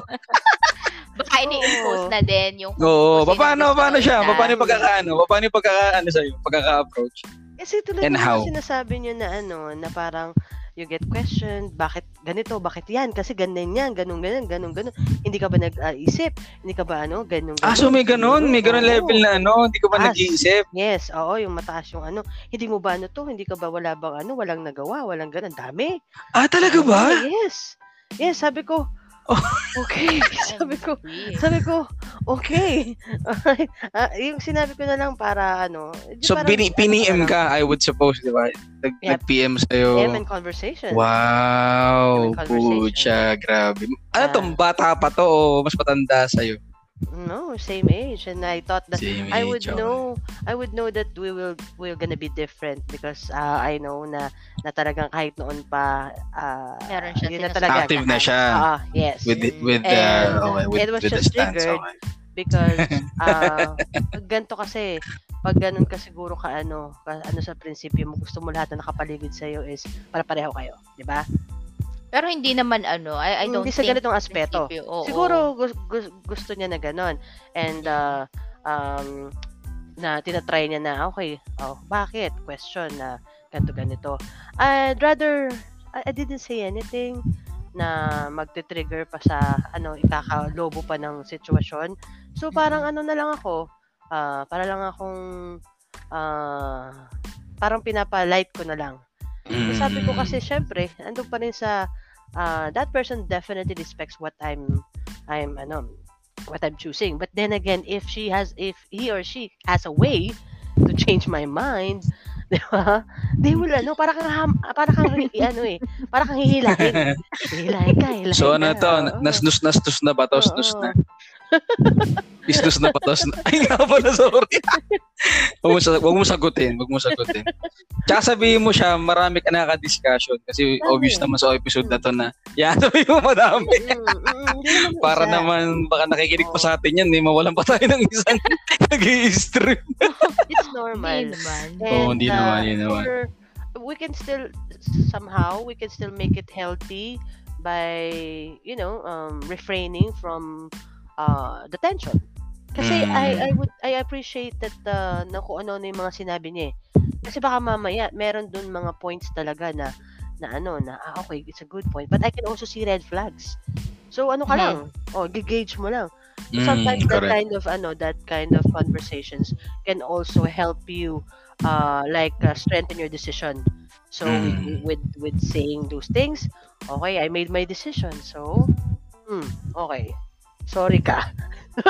Baka ini-impose na din yung Oo, sino paano, paano siya? na. Paano yung pagkakaano? Paano yung pagkakaano sa'yo? Pagkaka-approach? Kasi tulad And ng how? sinasabi niyo na ano, na parang you get questioned, bakit ganito, bakit yan? Kasi ganyan yan, ganun, ganun, ganun, ganun. Hindi ka ba nag-isip? Hindi ka ba ano, ganun, ganun? Ah, so may ganun? May ganun level na ano? Hindi ko ba Taas. nag-iisip? Yes, oo, yung mataas yung ano. Hindi mo ba ano to? Hindi ka ba wala bang ano, walang nagawa, walang ganun. Dami. Ah, talaga ba? Oo, yes. Yes, sabi ko, Oh. *laughs* okay. *laughs* sabi ko, sabi ko, okay. *laughs* Alright. Ah, yung sinabi ko na lang para ano. di So, parang, pini, ano lang, ka, I would suppose, di ba? Nag, Yep. Nag-PM sa'yo. PM and conversation. Wow, conversation. pucha, grabe. Ano Ah. to, bata pa to o mas matanda sa'yo? No, same age. And I thought that Same I would age, okay. know I would know that we will we're gonna be different because uh, I know na na talagang kahit noon pa uh, Meron siya yun na talaga Active na siya. Ah, yes With the, with the, And, okay, with, it was with the just stance, triggered. okay. because *laughs* uh, pag ganito kasi pag ganun ka siguro ka ano ka, ano sa prinsipyo mo gusto mo lahat na nakapaligid sa iyo is para pareho kayo, di ba? Pero hindi naman ano, I, I don't Hindi sa ganitong aspeto. prinsipyo, oo. Siguro gus- gus- gusto niya na ganon. And uh, um, na tinatry niya na, okay, oh, bakit? Question na ganito ganito. I'd rather, I, I didn't say anything na magte-trigger pa sa ano ikakalobo pa ng sitwasyon. So parang ano na lang ako, ah, para lang akong ah, parang pinapa-light ko na lang. Mm. Sabi ko kasi syempre, andun pa rin sa uh, that person definitely respects what I'm I'm ano what I'm choosing. But then again, if she has if he or she has a way to change my mind, *laughs* di ba? They will ano, para kang ham- para kang *laughs* ano eh, para kang hihilahin. *laughs* Hihilahin ka, hihilahin So ano ka. to, oo. nasnus nastus na ba to? Snus Oo. na. Istos na patos na. Ay nga pala, sorry. wag, mo, wag mo sagutin. Wag mo sagutin. Tsaka sabihin mo siya, marami ka nakaka-discussion. Kasi Dami. obvious naman sa episode na to na, yan, *laughs* sabihin mo madami. Mm, mm, mm, hindi *laughs* Para naman, baka nakikinig pa sa atin yan, eh, mawalan pa tayo ng isang *laughs* nag stream It's normal. Hindi naman. Oo, hindi And, naman, uh, hindi naman. for- we can still somehow we can still make it healthy by you know um, refraining from uh, the tension. Kasi Mm. I I would I appreciate that uh, na kung ano na yung mga sinabi niya. eh. Kasi baka mamaya meron dun mga points talaga na na ano na ah, okay it's a good point but I can also see red flags. So ano ka Mhm. lang? Oh, gauge mo lang. So Mm, sometimes that correct. kind of ano that kind of conversations can also help you uh like uh, strengthen your decision so Mm. with, with with saying those things okay i made my decision so hmm, okay sorry ka *laughs*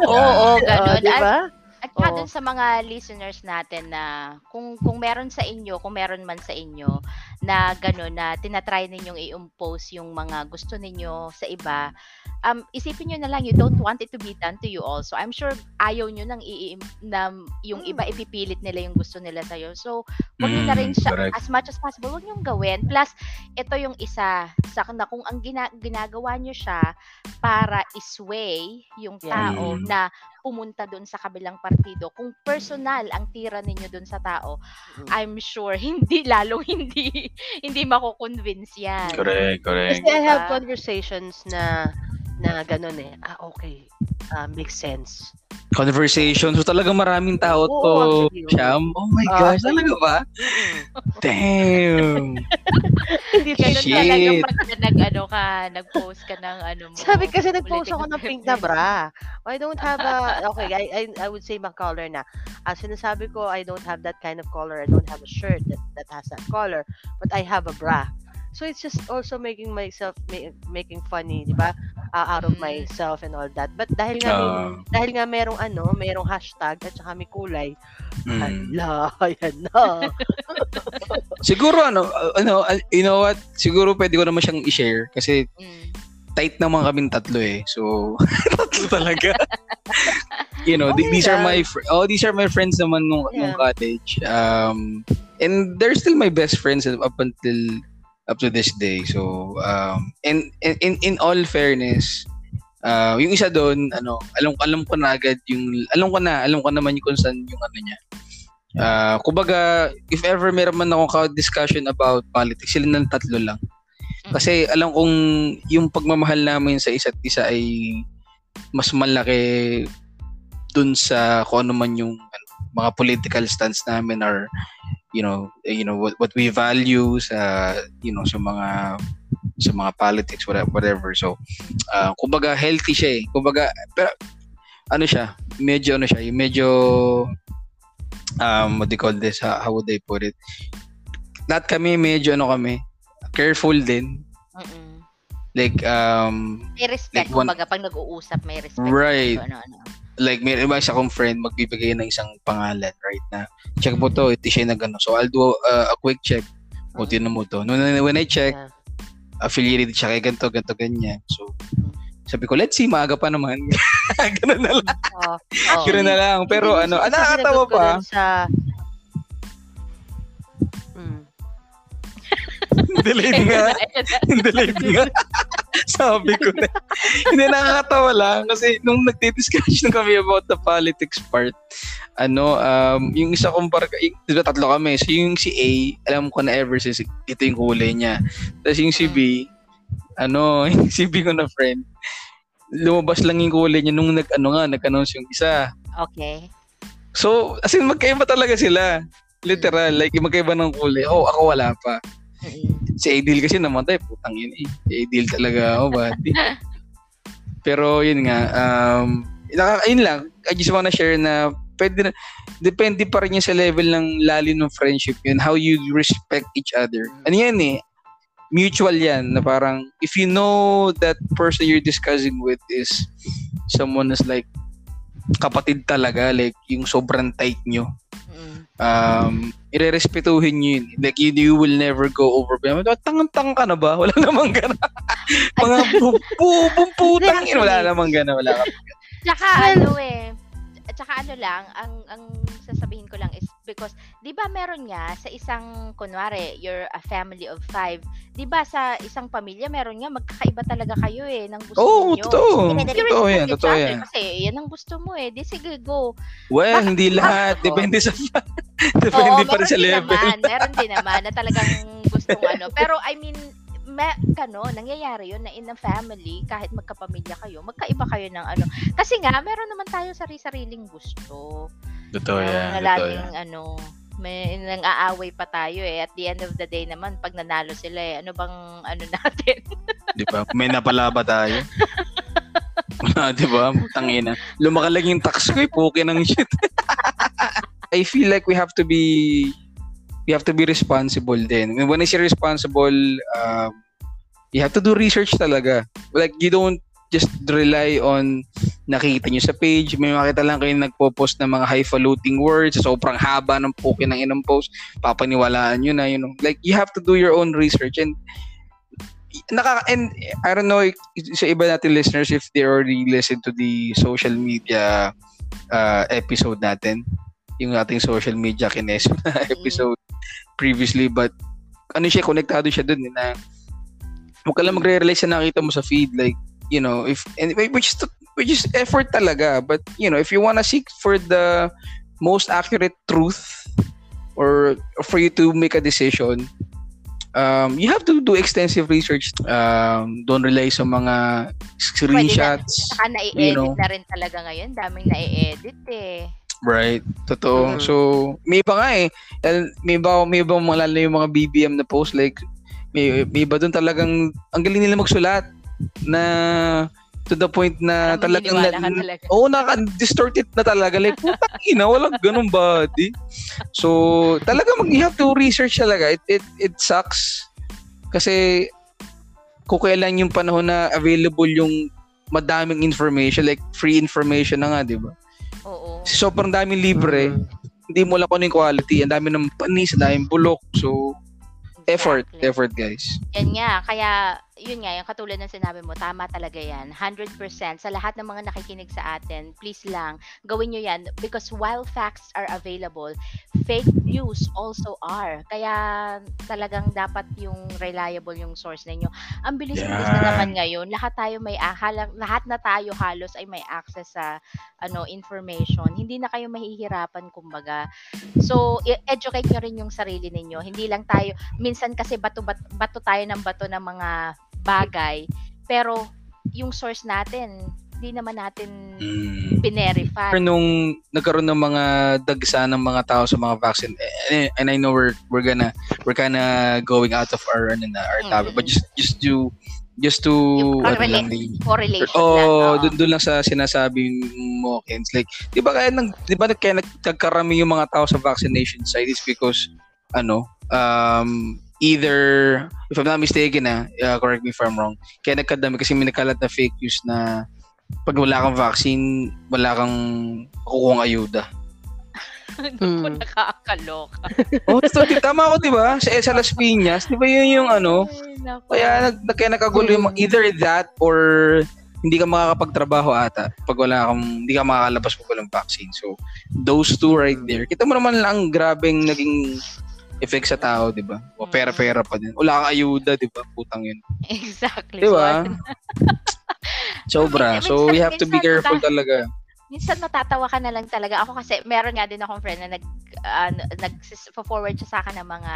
Oo, oo, Oh, ganun. di At, ba? at Oo. dun sa mga listeners natin na kung kung meron sa inyo, kung meron man sa inyo na gano'n na tinatry ninyong i-impose yung mga gusto ninyo sa iba, um, isipin nyo na lang, you don't want it to be done to you also. I'm sure ayaw nyo nang i- na yung iba Mm. ipipilit nila yung gusto nila sa'yo. So, wag nyo na Mm, rin siya, correct. as much as possible, wag nyo gawin. Plus, ito yung isa, sa na kung ang gina, ginagawa nyo siya para isway yung Yeah. tao Mm. na pumunta doon sa kabilang partido. Kung personal ang tira ninyo doon sa tao. I'm sure *laughs* hindi lalong hindi hindi mako-convince yan. Correct, correct. kasi i have Diba? conversations na na ganun eh ah okay ah, makes sense Conversation. So talagang maraming tao Oo, to, actually. Sham. Oh my Ah, gosh, talaga ba? *laughs* Damn. hindi Ganun Shit. talaga pag nag, ano ka, nag-post ka ng ano mo. Sabi kasi nag-post ako ng pink na bra. I don't have a, *laughs* okay, I, I, I would say my color na. Ah, sinasabi ko, I don't have that kind of color. I don't have a shirt that, that has that color. But I have a bra. So it's just also making myself, ma- making funny, di ba? Ah, out of Mm. myself and all that. But dahil nga, may, Ah. dahil nga merong ano, merong hashtag at saka may kulay. Mm. Ala, *laughs* ayan na. *laughs* Siguro ano, uh, ano, uh, you know what? Siguro pwede ko naman siyang i-share kasi Mm. tight naman kaming tatlo eh. So, *laughs* tatlo talaga. you know, th- Okay these are my fr- oh, these are my friends naman nung, nung Yeah. college. Um and they're still my best friends up until up to this day. So, um and in in, in all fairness, uh, yung isa doon, ano, alam alam ko na agad yung alam ko na, alam ko naman yung kung saan yung ano niya. Uh, kumbaga, if ever meron man akong ka-discussion about politics, sila ng tatlo lang. Kasi alam kong yung pagmamahal namin sa isa't isa ay mas malaki dun sa kung ano man yung ano, mga political stance namin or you know you know what, what we value sa you know sa mga sa mga politics whatever, whatever. so uh, kumbaga healthy siya eh kumbaga pero ano siya medyo ano siya yung medyo um what do you call this how, how would I put it lahat kami medyo ano kami careful din Mm-mm. like um May respect. Like one- kumbaga, pag nag-uusap, may respect. Right. Ano, ano. Like may iba isa kong friend magbibigay ng isang pangalan right na check mo to ito siya na gano'n so I'll do uh, a quick check. O tinan mo to. When, when I check Yeah. affiliated siya kay ganito ganito ganyan. So sabi ko let's see maaga pa naman. *laughs* Ganun na lang. Oo. Oo. ganun na lang. Pero Hindi, ano ah, nakakatawa pa. Sa... Mm. delayed nga. *laughs* Delayed nga *laughs* sabi ko na. Hindi nakakatawa lang kasi nung nagdi-discussion kami about the politics part ano um yung isa kong parka yung, di ba tatlo kami. So yung si A alam ko na ever since ito yung kulay niya. Tapos yung si B ano yung *laughs* si B ko na friend. Lumabas lang yung kulay niya nung nag ano nga nag-announce yung isa. Okay. so as in magkaiba talaga sila. Literal like magkaiba ng kulay oh ako wala pa. *laughs* si Adil kasi namatay, putang yun eh. Si Adil talaga, oh, buddy. *laughs* Pero yun nga, um, naka, yun lang, I just wanna share na pwede na, depende pa rin yun sa level ng lalim ng friendship yun, how you respect each other. Ano yan eh, mutual yan, na parang, if you know that person you're discussing with is someone is like, kapatid talaga, like, yung sobrang tight nyo, Mm-mm. um, irerespetuhin nyo yun. Like, you, you will never go over. Tangang-tanga ka na ba? Wala namang gana. *laughs* Mga bubong-putang yun. Wala namang gana. Wala ka. Tsaka ano eh, at saka ano lang, ang ang sasabihin ko lang is because 'di ba meron nga sa isang kunwari, you're a family of five, 'di ba sa isang pamilya meron nga magkakaiba talaga kayo eh ng gusto Oo, niyo. totoo. You Totoo yan, totoo yan. Kasi yan ang gusto mo eh. Di sige, go. Well, Bakit- hindi lahat. *laughs* Depende sa Oo, *laughs* depende pa rin sa level. Naman, meron din naman na talagang gustong ano. Pero I mean, me, kano, nangyayari yun na in a family, kahit magkapamilya kayo, magkaiba kayo ng ano. Kasi nga, meron naman tayo sarili-sariling gusto. Totoo yan. na laging ano, may nang aaway pa tayo eh. At the end of the day naman, pag nanalo sila eh, ano bang ano *laughs* natin? Di ba? May napala ba tayo? Ah, di ba? Tangina. Lumakalag yung tax ko eh. Puki ng shit. *laughs* I feel like we have to be we have to be responsible din. When I say responsible, um, you have to do research talaga. Like, you don't just rely on nakita nyo sa page. May makita lang kayo nagpo-post ng mga highfalutin words, sobrang haba ng puki ng inang post, papaniwalaan nyo na, you know. Like, you have to do your own research and nakaka and I don't know sa iba natin listeners if they already listened to the social media uh, episode natin yung ating social media kines *laughs* episode previously but ano siya konektado siya dun eh, na huwag ka lang magre-rely sa nakita mo sa feed like you know if and which is which is effort talaga but you know if you wanna seek for the most accurate truth or for you to make a decision um, you have to do extensive research. Um, don't rely sa mga screenshots. Saka nai-edit You know. na rin talaga ngayon. Daming nai-edit eh. Right. Totoo. Mhm. So, may iba nga eh. May iba, may iba na yung mga BBM na post. Like, may, may iba doon talagang, ang galing nila magsulat na to the point na Parang talagang na, talaga. Oo, naka-distorted na talaga. Like, putang ina, walang ganun ba, di? So, talaga mag, you have to research talaga. It, it, it sucks. Kasi, kung kailan yung panahon na available yung madaming information, like free information na nga, di ba? Oo. Sobrang daming libre, Mm. hindi mo lang kung ano yung quality. Ang dami ng panis, ang daming bulok. So, effort. Exactly. Effort, guys. Yan nga, kaya yun nga, yung katulad ng sinabi mo, tama talaga yan. 100% sa lahat ng mga nakikinig sa atin, please lang, gawin nyo yan because while facts are available, fake news also are. Kaya talagang dapat yung reliable yung source ninyo. Ang bilis-bilis na Yan. naman ngayon, lahat tayo may halang, lahat na tayo halos ay may access sa ano information. Hindi na kayo mahihirapan kumbaga. So, i- educate nyo rin yung sarili ninyo. Hindi lang tayo, minsan kasi bato, bato, bato tayo ng bato ng mga bagay, pero yung source natin, hindi naman natin Mm. binerify. nung nagkaroon ng mga dagsa ng mga tao sa mga vaccine and, and I know we're we're gonna we're kinda going out of our ano na our topic but just just to just to Yung ano lang, the- Correlation lang. Oh, doon doon lang sa sinasabi mo, Kens. Like, 'di ba kaya nang 'di ba kaya nag- nagkarami yung mga tao sa vaccination site is because ano, um either if I'm not mistaken ah, uh, correct me if I'm wrong. Kaya nagkadami kasi may nagkalat na fake news na pag wala kang vaccine, wala kang makukuha ayuda. *laughs* Naku, Mm. nakakaloka. Oh, so, tama ako, 'di ba? Sa, sa Las Piñas, 'di ba 'yun yung ano? Ay, naku. Kaya nag, kaya nakagulo yung Mm. either that or hindi ka makakapagtrabaho ata pag wala kang hindi ka makakalabas pag walang vaccine. So those two right there. Kita mo naman lang ang grabeng naging effect sa tao, 'di ba? O Mm. pera-pera pa din. Wala kang ayuda, 'di ba? Putang 'yun. Exactly. 'Di *laughs* So, ba? Sobra. So you have to be careful talaga. minsan matatawa ka na lang talaga. Ako kasi meron nga din akong friend na nag uh, nag forward siya sa akin ng mga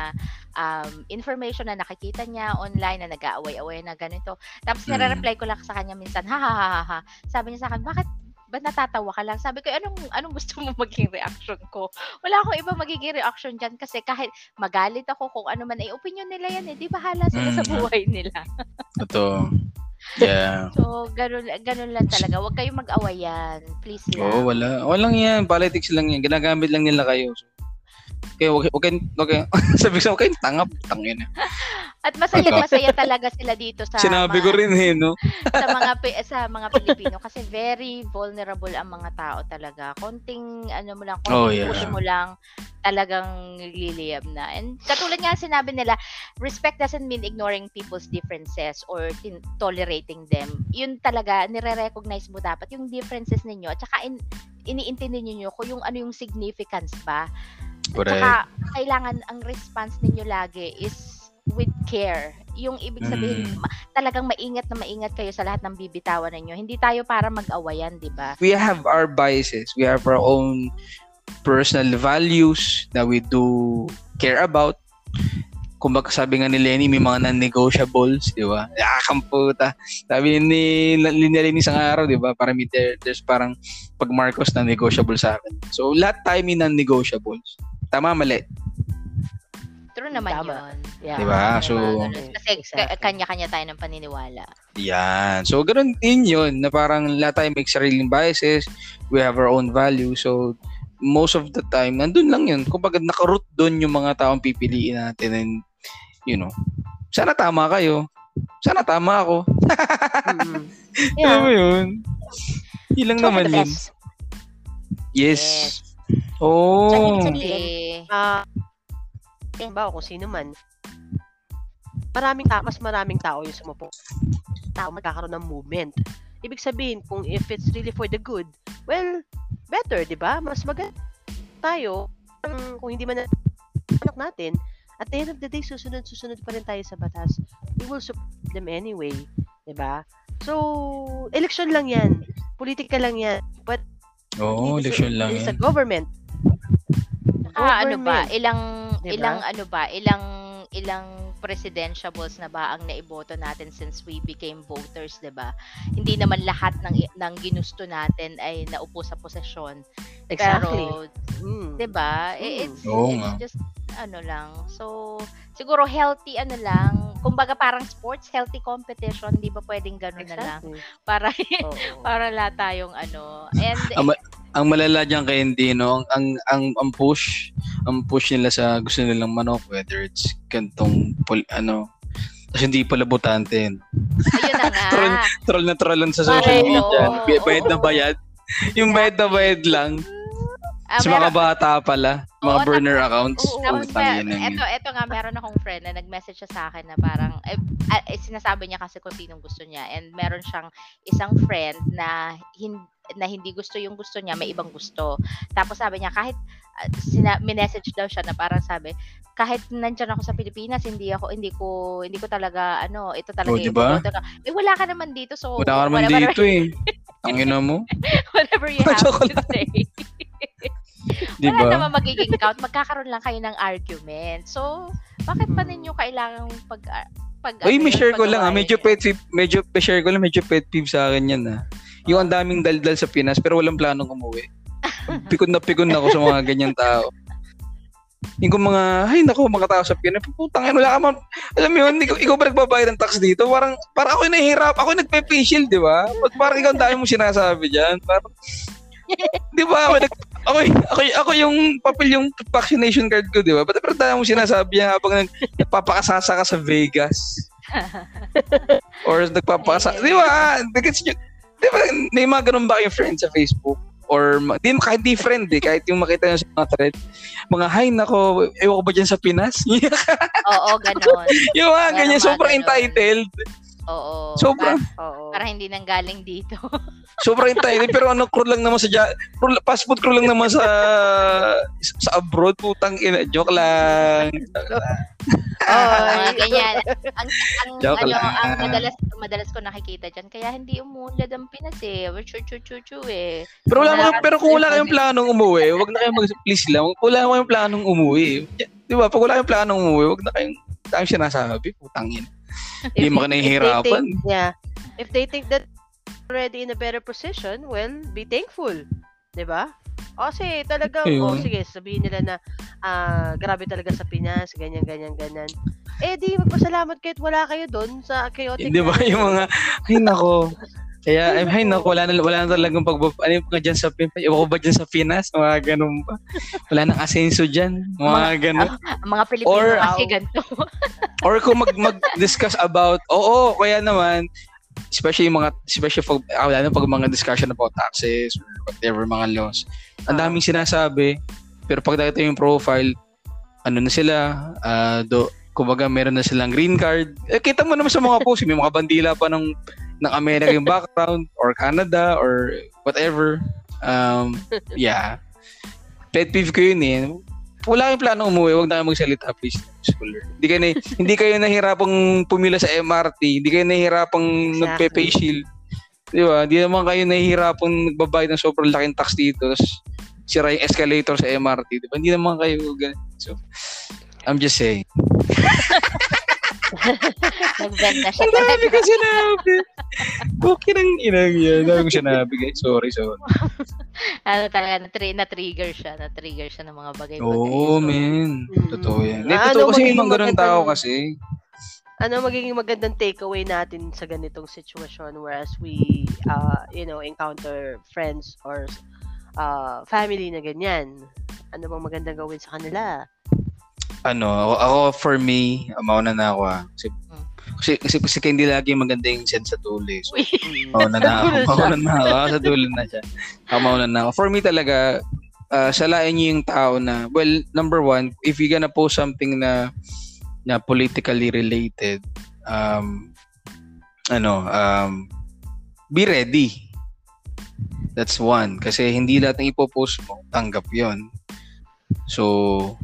um, information na nakikita niya online na nag-aaway-away na ganito. Tapos Mm. nire-reply ko lang sa kanya minsan, ha ha ha, ha. Sabi niya sa akin, bakit ba natatawa ka lang? Sabi ko, "Eh, anong anong gusto mo maging reaction ko? Wala akong iba magiging reaction diyan kasi kahit magalit ako kung ano man ay opinion nila yan eh, di bahala sila sa Mm. buhay nila. Totoo. *laughs* Yeah. So, ganun, ganun lang talaga. Huwag kayong mag-awayan. Please lang. Oo, wala. Walang yan. Politics lang yan. Ginagamit lang nila kayo. So, Kaya wag, wag kayong, wag kayong, *laughs* sabi ko, wag kayong tanga, tangin. At masaya masaya talaga sila dito sa Sinabi mga, ko rin eh, no? *laughs* sa mga sa mga Pilipino kasi very vulnerable ang mga tao talaga. Konting ano mo lang, konting Oh, yeah. mo lang talagang liliyab na. And katulad nga sinabi nila, respect doesn't mean ignoring people's differences or tin- tolerating them. Yun talaga, nire-recognize mo dapat yung differences ninyo at saka in, iniintindi niyo kung yung ano yung significance ba. At Correct. saka, kailangan ang response ninyo lagi is with care. Yung ibig sabihin, Mm. ma- talagang maingat na maingat kayo sa lahat ng bibitawan ninyo. Hindi tayo para mag-awayan, di ba? we have our biases. We have our own personal values that we do care about. Kung baka sabi nga ni Lenny, may mga non-negotiables, di ba? *laughs* Ah, kamputa. Sabi ni Lenny isang araw, di ba? Para may there, there's parang pag Marcos na negotiable sa akin. So, lahat tayo may non-negotiables. Tama, mali. True naman Tama. yun. Yeah. Diba? So, ganun. Kasi ka- Exactly. kanya-kanya tayo ng paniniwala. Yan. So, ganun din yun, na parang lahat tayo may sariling biases, we have our own values. So, most of the time, nandun lang yun. Kumbaga, nakaroot doon yung mga taong pipiliin natin and, you know, sana tama kayo. Sana tama ako. Mm-mm. *laughs* Alam mo Yeah. yun? Yun lang So, naman yun. Yes. Yes. Oh. Tsaka ibig sabihin, Eh, Ah, ba kung sino man, maraming ta mas maraming tao yung sumupo. Tao magkakaroon ng movement. Ibig sabihin, kung if it's really for the good, well, better, di ba? Mas maganda tayo. Ang- Kung hindi man na- anak natin, at the end of the day, susunod-susunod pa rin tayo sa batas. We will support them anyway. Di ba? So, election lang yan. Politika lang yan. But, Oo, a- election lang it is a yan. government. Ah, ano ba? Ilang, Diba? ilang ano ba? Ilang, ilang presidentiables na ba ang naiboto natin since we became voters, 'di ba? Hindi naman lahat ng ng ginusto natin ay naupo sa posisyon. Exactly. Pero Mm. 'di ba? Mm. It's, Oo it's nga. just ano lang. So siguro healthy ano lang. Kumbaga parang sports healthy competition, 'di ba pwedeng gano'n na lang Exactly. para *laughs* Oo. para lahat tayong ano. And Ang, ang malala diyan kay hindi no, ang, ang ang ang push, ang push nila sa gusto nilang manok whether it's kantong pol, ano kasi hindi pala botante. no? ayun na *laughs* nga. Troll, troll na troll lang sa social Ay, media. Bay- bayad na bayad. Yung bayad na bayad lang. Ah, sa mga bata pala. Mga Oo, burner tapos- accounts. Oo, tapos eto, eto nga, meron akong friend na nag-message siya sa akin na parang, eh, ah, eh, sinasabi niya kasi kung sinong gusto niya. And meron siyang isang friend na, hin- na hindi gusto yung gusto niya, may ibang gusto. Tapos sabi niya, kahit, uh, sina- minessage daw siya na parang sabi, kahit nandyan ako sa Pilipinas, hindi ako, hindi ko, hindi ko talaga, ano, ito talaga Oh, diba? iboboto ko. Eh, wala ka naman dito, so, Wala ka naman whatever, dito eh. *laughs* Ang ina mo. *laughs* whatever you *laughs* have to say. Di Wala naman magiging count. Magkakaroon lang kayo ng argument. So, bakit pa Hmm. ninyo kailangang pag... ah, pag Uy, ano may yun, share ko lang ah. Medyo pet peeve, medyo share ko lang, medyo pet peeve sa akin yan ah. Yung ang daming daldal sa Pinas pero walang planong umuwi. Pikon na pikon ako sa mga ganyan tao. Yung kung mga, ay nako, mga tao sa Pinas, putang ina, wala ka man, alam mo yun, ikaw, ikaw ba nagbabayad ng tax dito? Parang, parang ako yung nahihirap, ako yung nagpe-facial, di ba? Pag parang ikaw ang dami mo sinasabi dyan, parang, di ba, ako, nag, ako, ako, ako yung papel yung vaccination card ko, di ba? Ba't parang dami mo sinasabi yan habang nag, nagpapakasasa ka sa Vegas? *laughs* Or nagpapakasa, di ba? Because, you- di ba, may mga ganun ba kayong friends sa Facebook? Or, di, kahit di friend eh, kahit yung makita nyo sa mga thread, mga, hay nako, ewan ko ba dyan sa Pinas? *laughs* Oo, ganon. yung mga ganyan, sobrang ganon. entitled. Oo. Sobrang, Oo. Para, para hindi nang galing dito. *laughs* sobrang entitled. Pero ano, crew lang naman sa, crew, passport crew lang naman sa, sa abroad, putang ina, joke lang. mga ganyan. Ang, ang, Joke ano, lang. ang madalas, madalas ko nakikita dyan. Kaya hindi umuunlad ang Pinas eh. Chu chu chu chu eh. Pero wala mo, pero kung wala kayong planong umuwi, wag na kayong mag please lang. Kung wala kayong planong umuwi. Di ba? Pag wala kayong planong umuwi, wag na kayong tayong sinasabi, putang ina. Hindi mo ka nahihirapan. think- Yeah. If they think that already in a better position, well, be thankful. 'Di ba? Kasi talagang, Ayun. oh, sige, sabihin nila na, ah, grabe talaga sa Pinas, ganyan, ganyan, ganyan. Eh, di, magpasalamat kayo at wala kayo doon sa chaotic. Di ba? Yung mga, ay nako, *laughs* Kaya, ay, ay, naku, wala na, wala na talagang pag, ano yung mga dyan sa, iba ko ba dyan sa Pinas? Mga ganun pa. Wala nang asenso dyan. Mga ganun. Ang mga Pilipino Or- kasi ganito. *laughs* Or kung mag, mag-discuss about, oo, kaya naman, especially yung mga, especially pag, ah, wala na pag mga discussion about taxes or whatever mga laws. Ang daming sinasabi, pero pag nakita yung profile, ano na sila, ah, do, kumbaga meron na silang green card. Eh, kita mo naman sa mga post, may mga bandila pa ng ng America yung background or Canada or whatever. Um, *laughs* yeah. Pet peeve ko yun eh. Wala kayong plano umuwi, wag na kayo magsalita please. Schooler. Hindi kayo, na, hindi kayo nahirapang pumila sa MRT, hindi kayo nahirapang Exactly. nagpe-pay shield. Di ba? Hindi naman kayo nahihirapang nagbabayad ng sobrang laking tax dito. Tapos sira yung escalator sa MRT. Di ba? Hindi naman kayo ganun. So, I'm just saying. *laughs* *laughs* Nag-vent na siya Ang dami ko sinabi. Okay nang inang yan. Ang dami ko sinabi guys. Sorry, sorry. *laughs* ano talaga, na-tri- na-trigger siya. Na-trigger siya ng mga bagay-bagay. Oo, So, man. Mm. Totoo yan. Hindi, Ano totoo kasi magiging yung mga ganun tao kasi. ano magiging magandang takeaway natin sa ganitong sitwasyon whereas we uh, you know encounter friends or uh, family na ganyan ano bang magandang gawin sa kanila Ano, ako, ako for me, mauna na ako ah. Kasi, Hmm. kasi, kasi, kasi hindi lagi maganda yung sense sa tulo eh. So, mauna na ako. *laughs* Mauna na ako. Ah, Sa dulo na siya. Ako mauna na ako. For me talaga, uh, salain niyo yung tao na, well, number one, if you gonna post something na na politically related, um, ano, um, be ready. That's one. Kasi hindi lahat ng ipopost mo, tanggap yon So,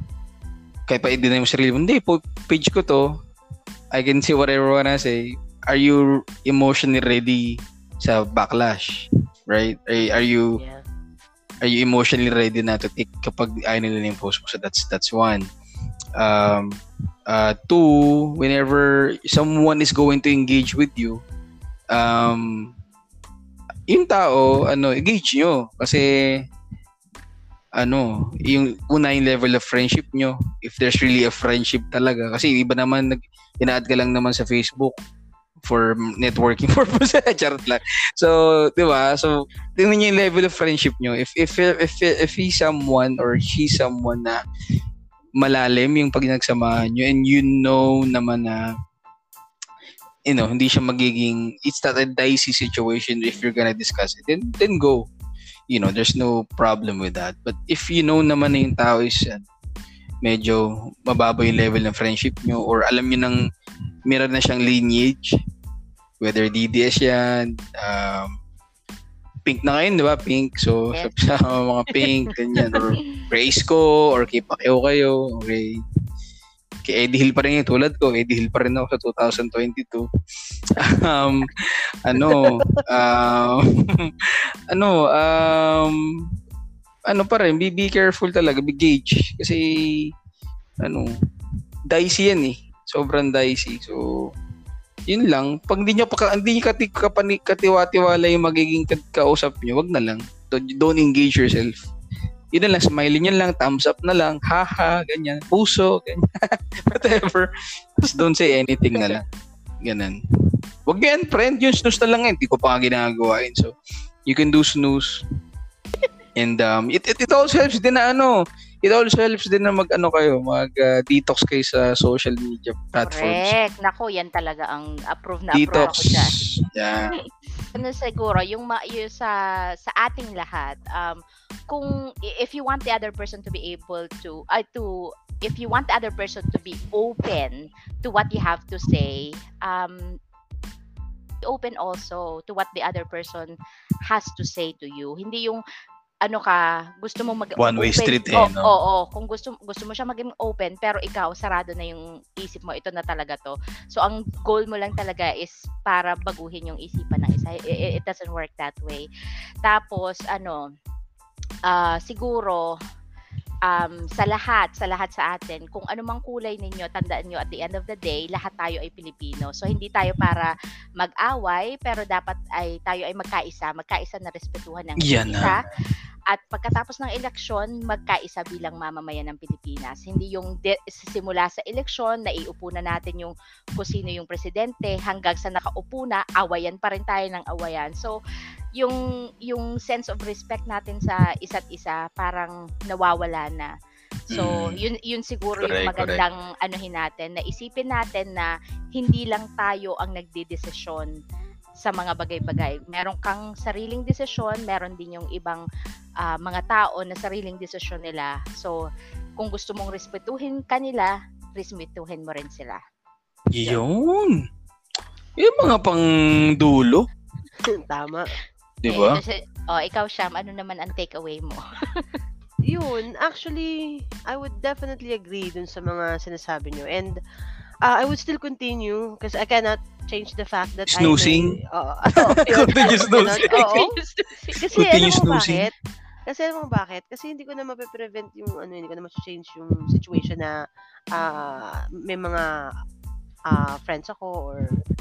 kaya pa i-deny mo sarili mo, hindi, po, page ko to, I can say whatever I wanna say. Are you emotionally ready sa backlash? Right? Are, are you yeah are you emotionally ready na to take kapag ayaw nila yung post mo? So that's that's one. Um, uh, two, whenever someone is going to engage with you, um, yung tao, ano, engage nyo. Kasi, ano, yung una yung level of friendship nyo. If there's really a friendship talaga. Kasi iba naman, nag, ina-add ka lang naman sa Facebook for networking *laughs* purpose. Charot lang. So, di ba? So, tingnan niyo yung level of friendship nyo. If, if, if, if he's someone or she's someone na malalim yung pag nagsamahan nyo and you know naman na you know, hindi siya magiging it's not a dicey situation if you're gonna discuss it, then, then go. You know, there's no problem with that. But if you know naman na yung tao is uh, medyo mababa yung level ng friendship nyo or alam nyo nang meron na siyang lineage, whether DDS yan, um, pink na ngayon, di ba? Pink. So, Yes. *laughs* sa, mga pink, ganyan. Or *laughs* race ko, or Pacquiao kayo, okay. Kay Eddie Hill pa rin yun, tulad ko. Eddie Hill pa rin ako sa 2022. *laughs* um, ano, um, *laughs* ano, um, ano pa rin, be, be careful talaga, be gauge. Kasi, ano, dicey yan eh. Sobrang dicey. So, yun lang. Pag hindi nyo, pa, hindi nyo kati, kapani, katiwa-tiwala yung magiging ka- kausap nyo, wag na lang. Don't, don't engage yourself. Yun na lang, smiling yun lang, thumbs up na lang, haha, ganyan, puso, ganyan, *laughs* whatever. Just don't say anything na lang. Ganun. Wag yan, friend, yung snooze na lang yan. Hindi ko pa ginagawa yun. So, you can do snooze. And um, it, it, it also helps din na ano, it also helps din na mag ano kayo, mag uh, detox kayo sa social media platforms. Correct. Nako, yan talaga ang approve na Detox. approve ako dyan. Yeah. *laughs* ano siguro yung, ma- yung sa sa ating lahat um kung if you want the other person to be able to uh, to if you want the other person to be open to what you have to say um be open also to what the other person has to say to you hindi yung ano ka gusto mo mag One way street eh, Oo, no? oo, kung gusto gusto mo siya maging open pero ikaw sarado na yung isip mo ito na talaga to So ang goal mo lang talaga is para baguhin yung isipan ng isa. It, it doesn't work that way. Tapos ano, ah siguro um, sa lahat, sa lahat sa atin, kung ano mang kulay ninyo, tandaan nyo at the end of the day, lahat tayo ay Pilipino. So hindi tayo para mag-away, pero dapat ay tayo ay magkaisa, magkaisa na respetuhan ng Yan isa. At pagkatapos ng eleksyon, magkaisa bilang mamamayan ng Pilipinas. Hindi yung de- simula sa eleksyon, naiupo na natin yung kung sino yung presidente, hanggang sa nakaupo na, awayan pa rin tayo ng awayan. So, yung yung sense of respect natin sa isa't isa parang nawawala na. So, Mm. yun yun siguro yung Correct, magandang anuhin natin na isipin natin na hindi lang tayo ang nagdedesisyon sa mga bagay-bagay. Meron kang sariling desisyon, meron din yung ibang ah, mga tao na sariling desisyon nila. So, kung gusto mong respetuhin kanila, respetuhin mo rin sila. Yun. Yung mga pang dulo, *laughs* Tama. Di ba? Eh, oh, ikaw, Sham, ano naman ang takeaway mo? *laughs* Yun, actually, I would definitely agree dun sa mga sinasabi nyo. And uh, I would still continue because I cannot change the fact that Snoozing? I may... Oo, *laughs* yun. Continue snoozing. *laughs* Oo. Kasi Continue alam mo snoozing. bakit? Kasi alam mo bakit? Kasi hindi ko na mape-prevent yung ano, hindi ko na ma-change yung situation na ah, may mga ah, friends ako or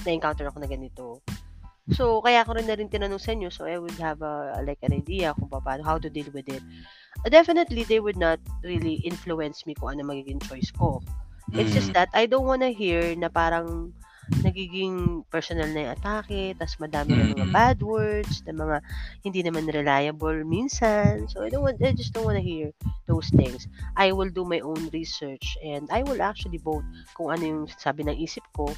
na-encounter ako na ganito. So, kaya ko rin na rin tinanong sa inyo so I would have a, like an idea kung paano, how to deal with it. Uh, definitely, they would not really influence me kung ano magiging choice ko. It's just Mm. that I don't wanna hear na parang nagiging personal na yung atake, tas madami na mga bad words, na mga hindi naman reliable minsan. So I don't want, I just don't wanna hear those things. I will do my own research and I will actually vote kung ano yung sabi ng isip ko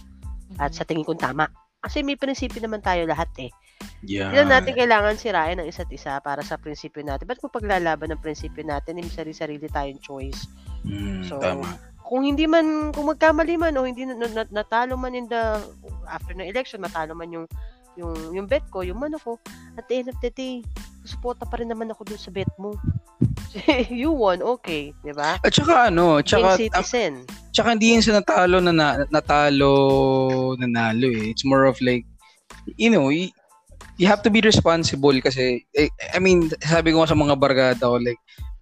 at sa tingin kong tama. Kasi may prinsipyo naman tayo lahat eh. Yan. Hindi natin kailangan sirain ang isa't isa para sa prinsipyo natin. Ba't kung paglalaban ng prinsipyo natin, may sarili-sarili tayong choice. Mm, So, tama. kung hindi man, kung magkamali man o hindi na, na- natalo man in the, after ng election, matalo man yung, yung, yung bet ko, yung mano ko, at the end of the day, suporta pa rin naman ako dun sa bet mo. *laughs* you won, okay, di ba? At saka ano, tsaka, citizen. tsaka hindi yun sa natalo na, na natalo nanalo eh. It's more of like, you know, you have to be responsible kasi, eh, I mean, sabi ko sa mga barkada ko, like,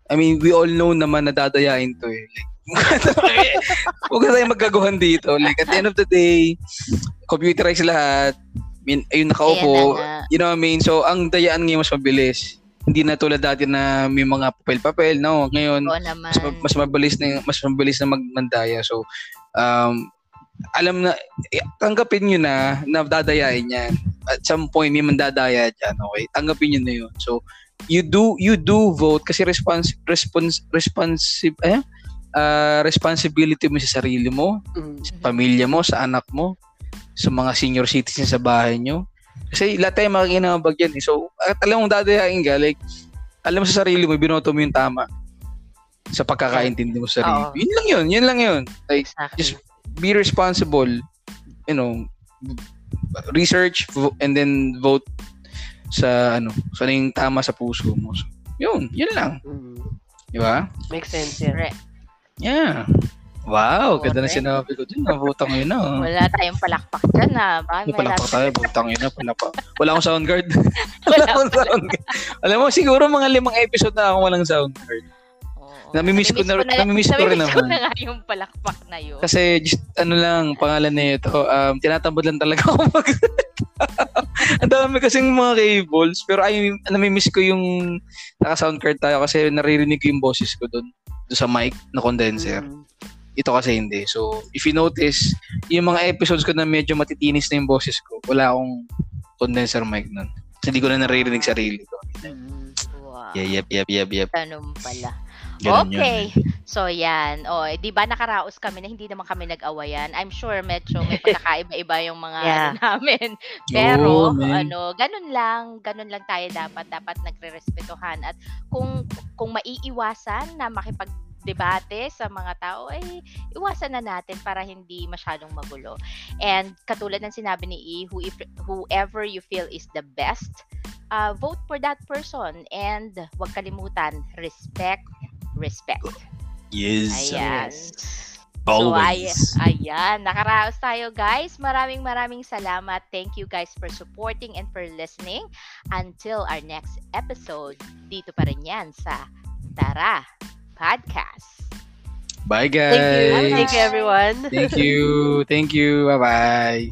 I mean, we all know naman na dadayain to eh. Like, *laughs* huwag na tayong magkaguhan dito. Like, at the end of the day, computerized lahat. I mean, ayun nakaupo. Na. You know what I mean? So, ang dayaan ngayon mas mabilis. Hindi na tulad dati na may mga papel-papel, no? Ngayon, mas, ma- mas mabilis na mas mabilis na magmandaya. So, um, alam na, eh, tanggapin nyo na na dadayain yan. At some point, may mandadaya dyan, okay? Tanggapin nyo na yun. So, you do you do vote kasi respons respons responsive eh ah, responsibility mo sa sarili mo, Mm. sa pamilya mo, sa anak mo, sa mga senior citizens sa bahay nyo. Kasi lahat tayo makikinabag yan. Eh. So, at alam mong dadayain ka, like, alam mo sa sarili mo, binoto mo yung tama sa pagkakaintindi mo sa sarili. Oo. Yun lang yun, yun lang yun. Like, Exactly. just be responsible, you know, research vo- and then vote sa ano, sa ano yung tama sa puso mo. So, yun, yun lang. Mm. Di ba? Makes sense yan. Correct. Yeah. Wow, ganda na sinabi ko dun. Nabutang yun na. oh. Wala tayong palakpak dyan na. Baka May may palakpak tayo, butang yun na, palakpak. Wala akong sound card. *laughs* Wala akong sound card. Alam mo, siguro mga limang episode na ako walang sound card. Oo. Namimiss ko na- namimiss ko rin namimiss ko naman. na nga yung palakpak na yun. Kasi just ano lang, pangalan na ito, um, tinatambod lang talaga ako mag *laughs* Ang dami kasing mga cables, pero ay, namimiss ko yung naka-sound card tayo kasi naririnig ko yung boses ko doon doon sa mic na condenser. Mm. Ito kasi hindi. So, if you notice, yung mga episodes ko na medyo matitinis na yung boses ko, wala akong condenser mic nun. Kasi hindi ko na naririnig sarili ko. Mm. Wow. Yeah, yep, yep, yep, yep. Ganun pala. Ganun yun. okay. So, yan. O, eh, di ba nakaraos kami na hindi naman kami nag-awayan? I'm sure medyo may pagkakaiba-iba yung mga Yeah. ano namin. *laughs* Pero, man. ano, ganun lang. Ganun lang tayo dapat. Dapat nagre-respetuhan. At kung, kung maiiwasan na makipag debate sa mga tao ay iwasan na natin para hindi masyadong magulo. And katulad ng sinabi ni E, who if, whoever you feel is the best, uh, vote for that person and huwag kalimutan respect respect. Yes. Ayan. Yes. So, ay, ayan. Nakaraos tayo, guys. Maraming maraming salamat. Thank you, guys, for supporting and for listening. Until our next episode, dito pa rin yan sa Tara Podcast. Bye guys. Thank you. Thank you, everyone. Thank you. Thank you. Bye-bye.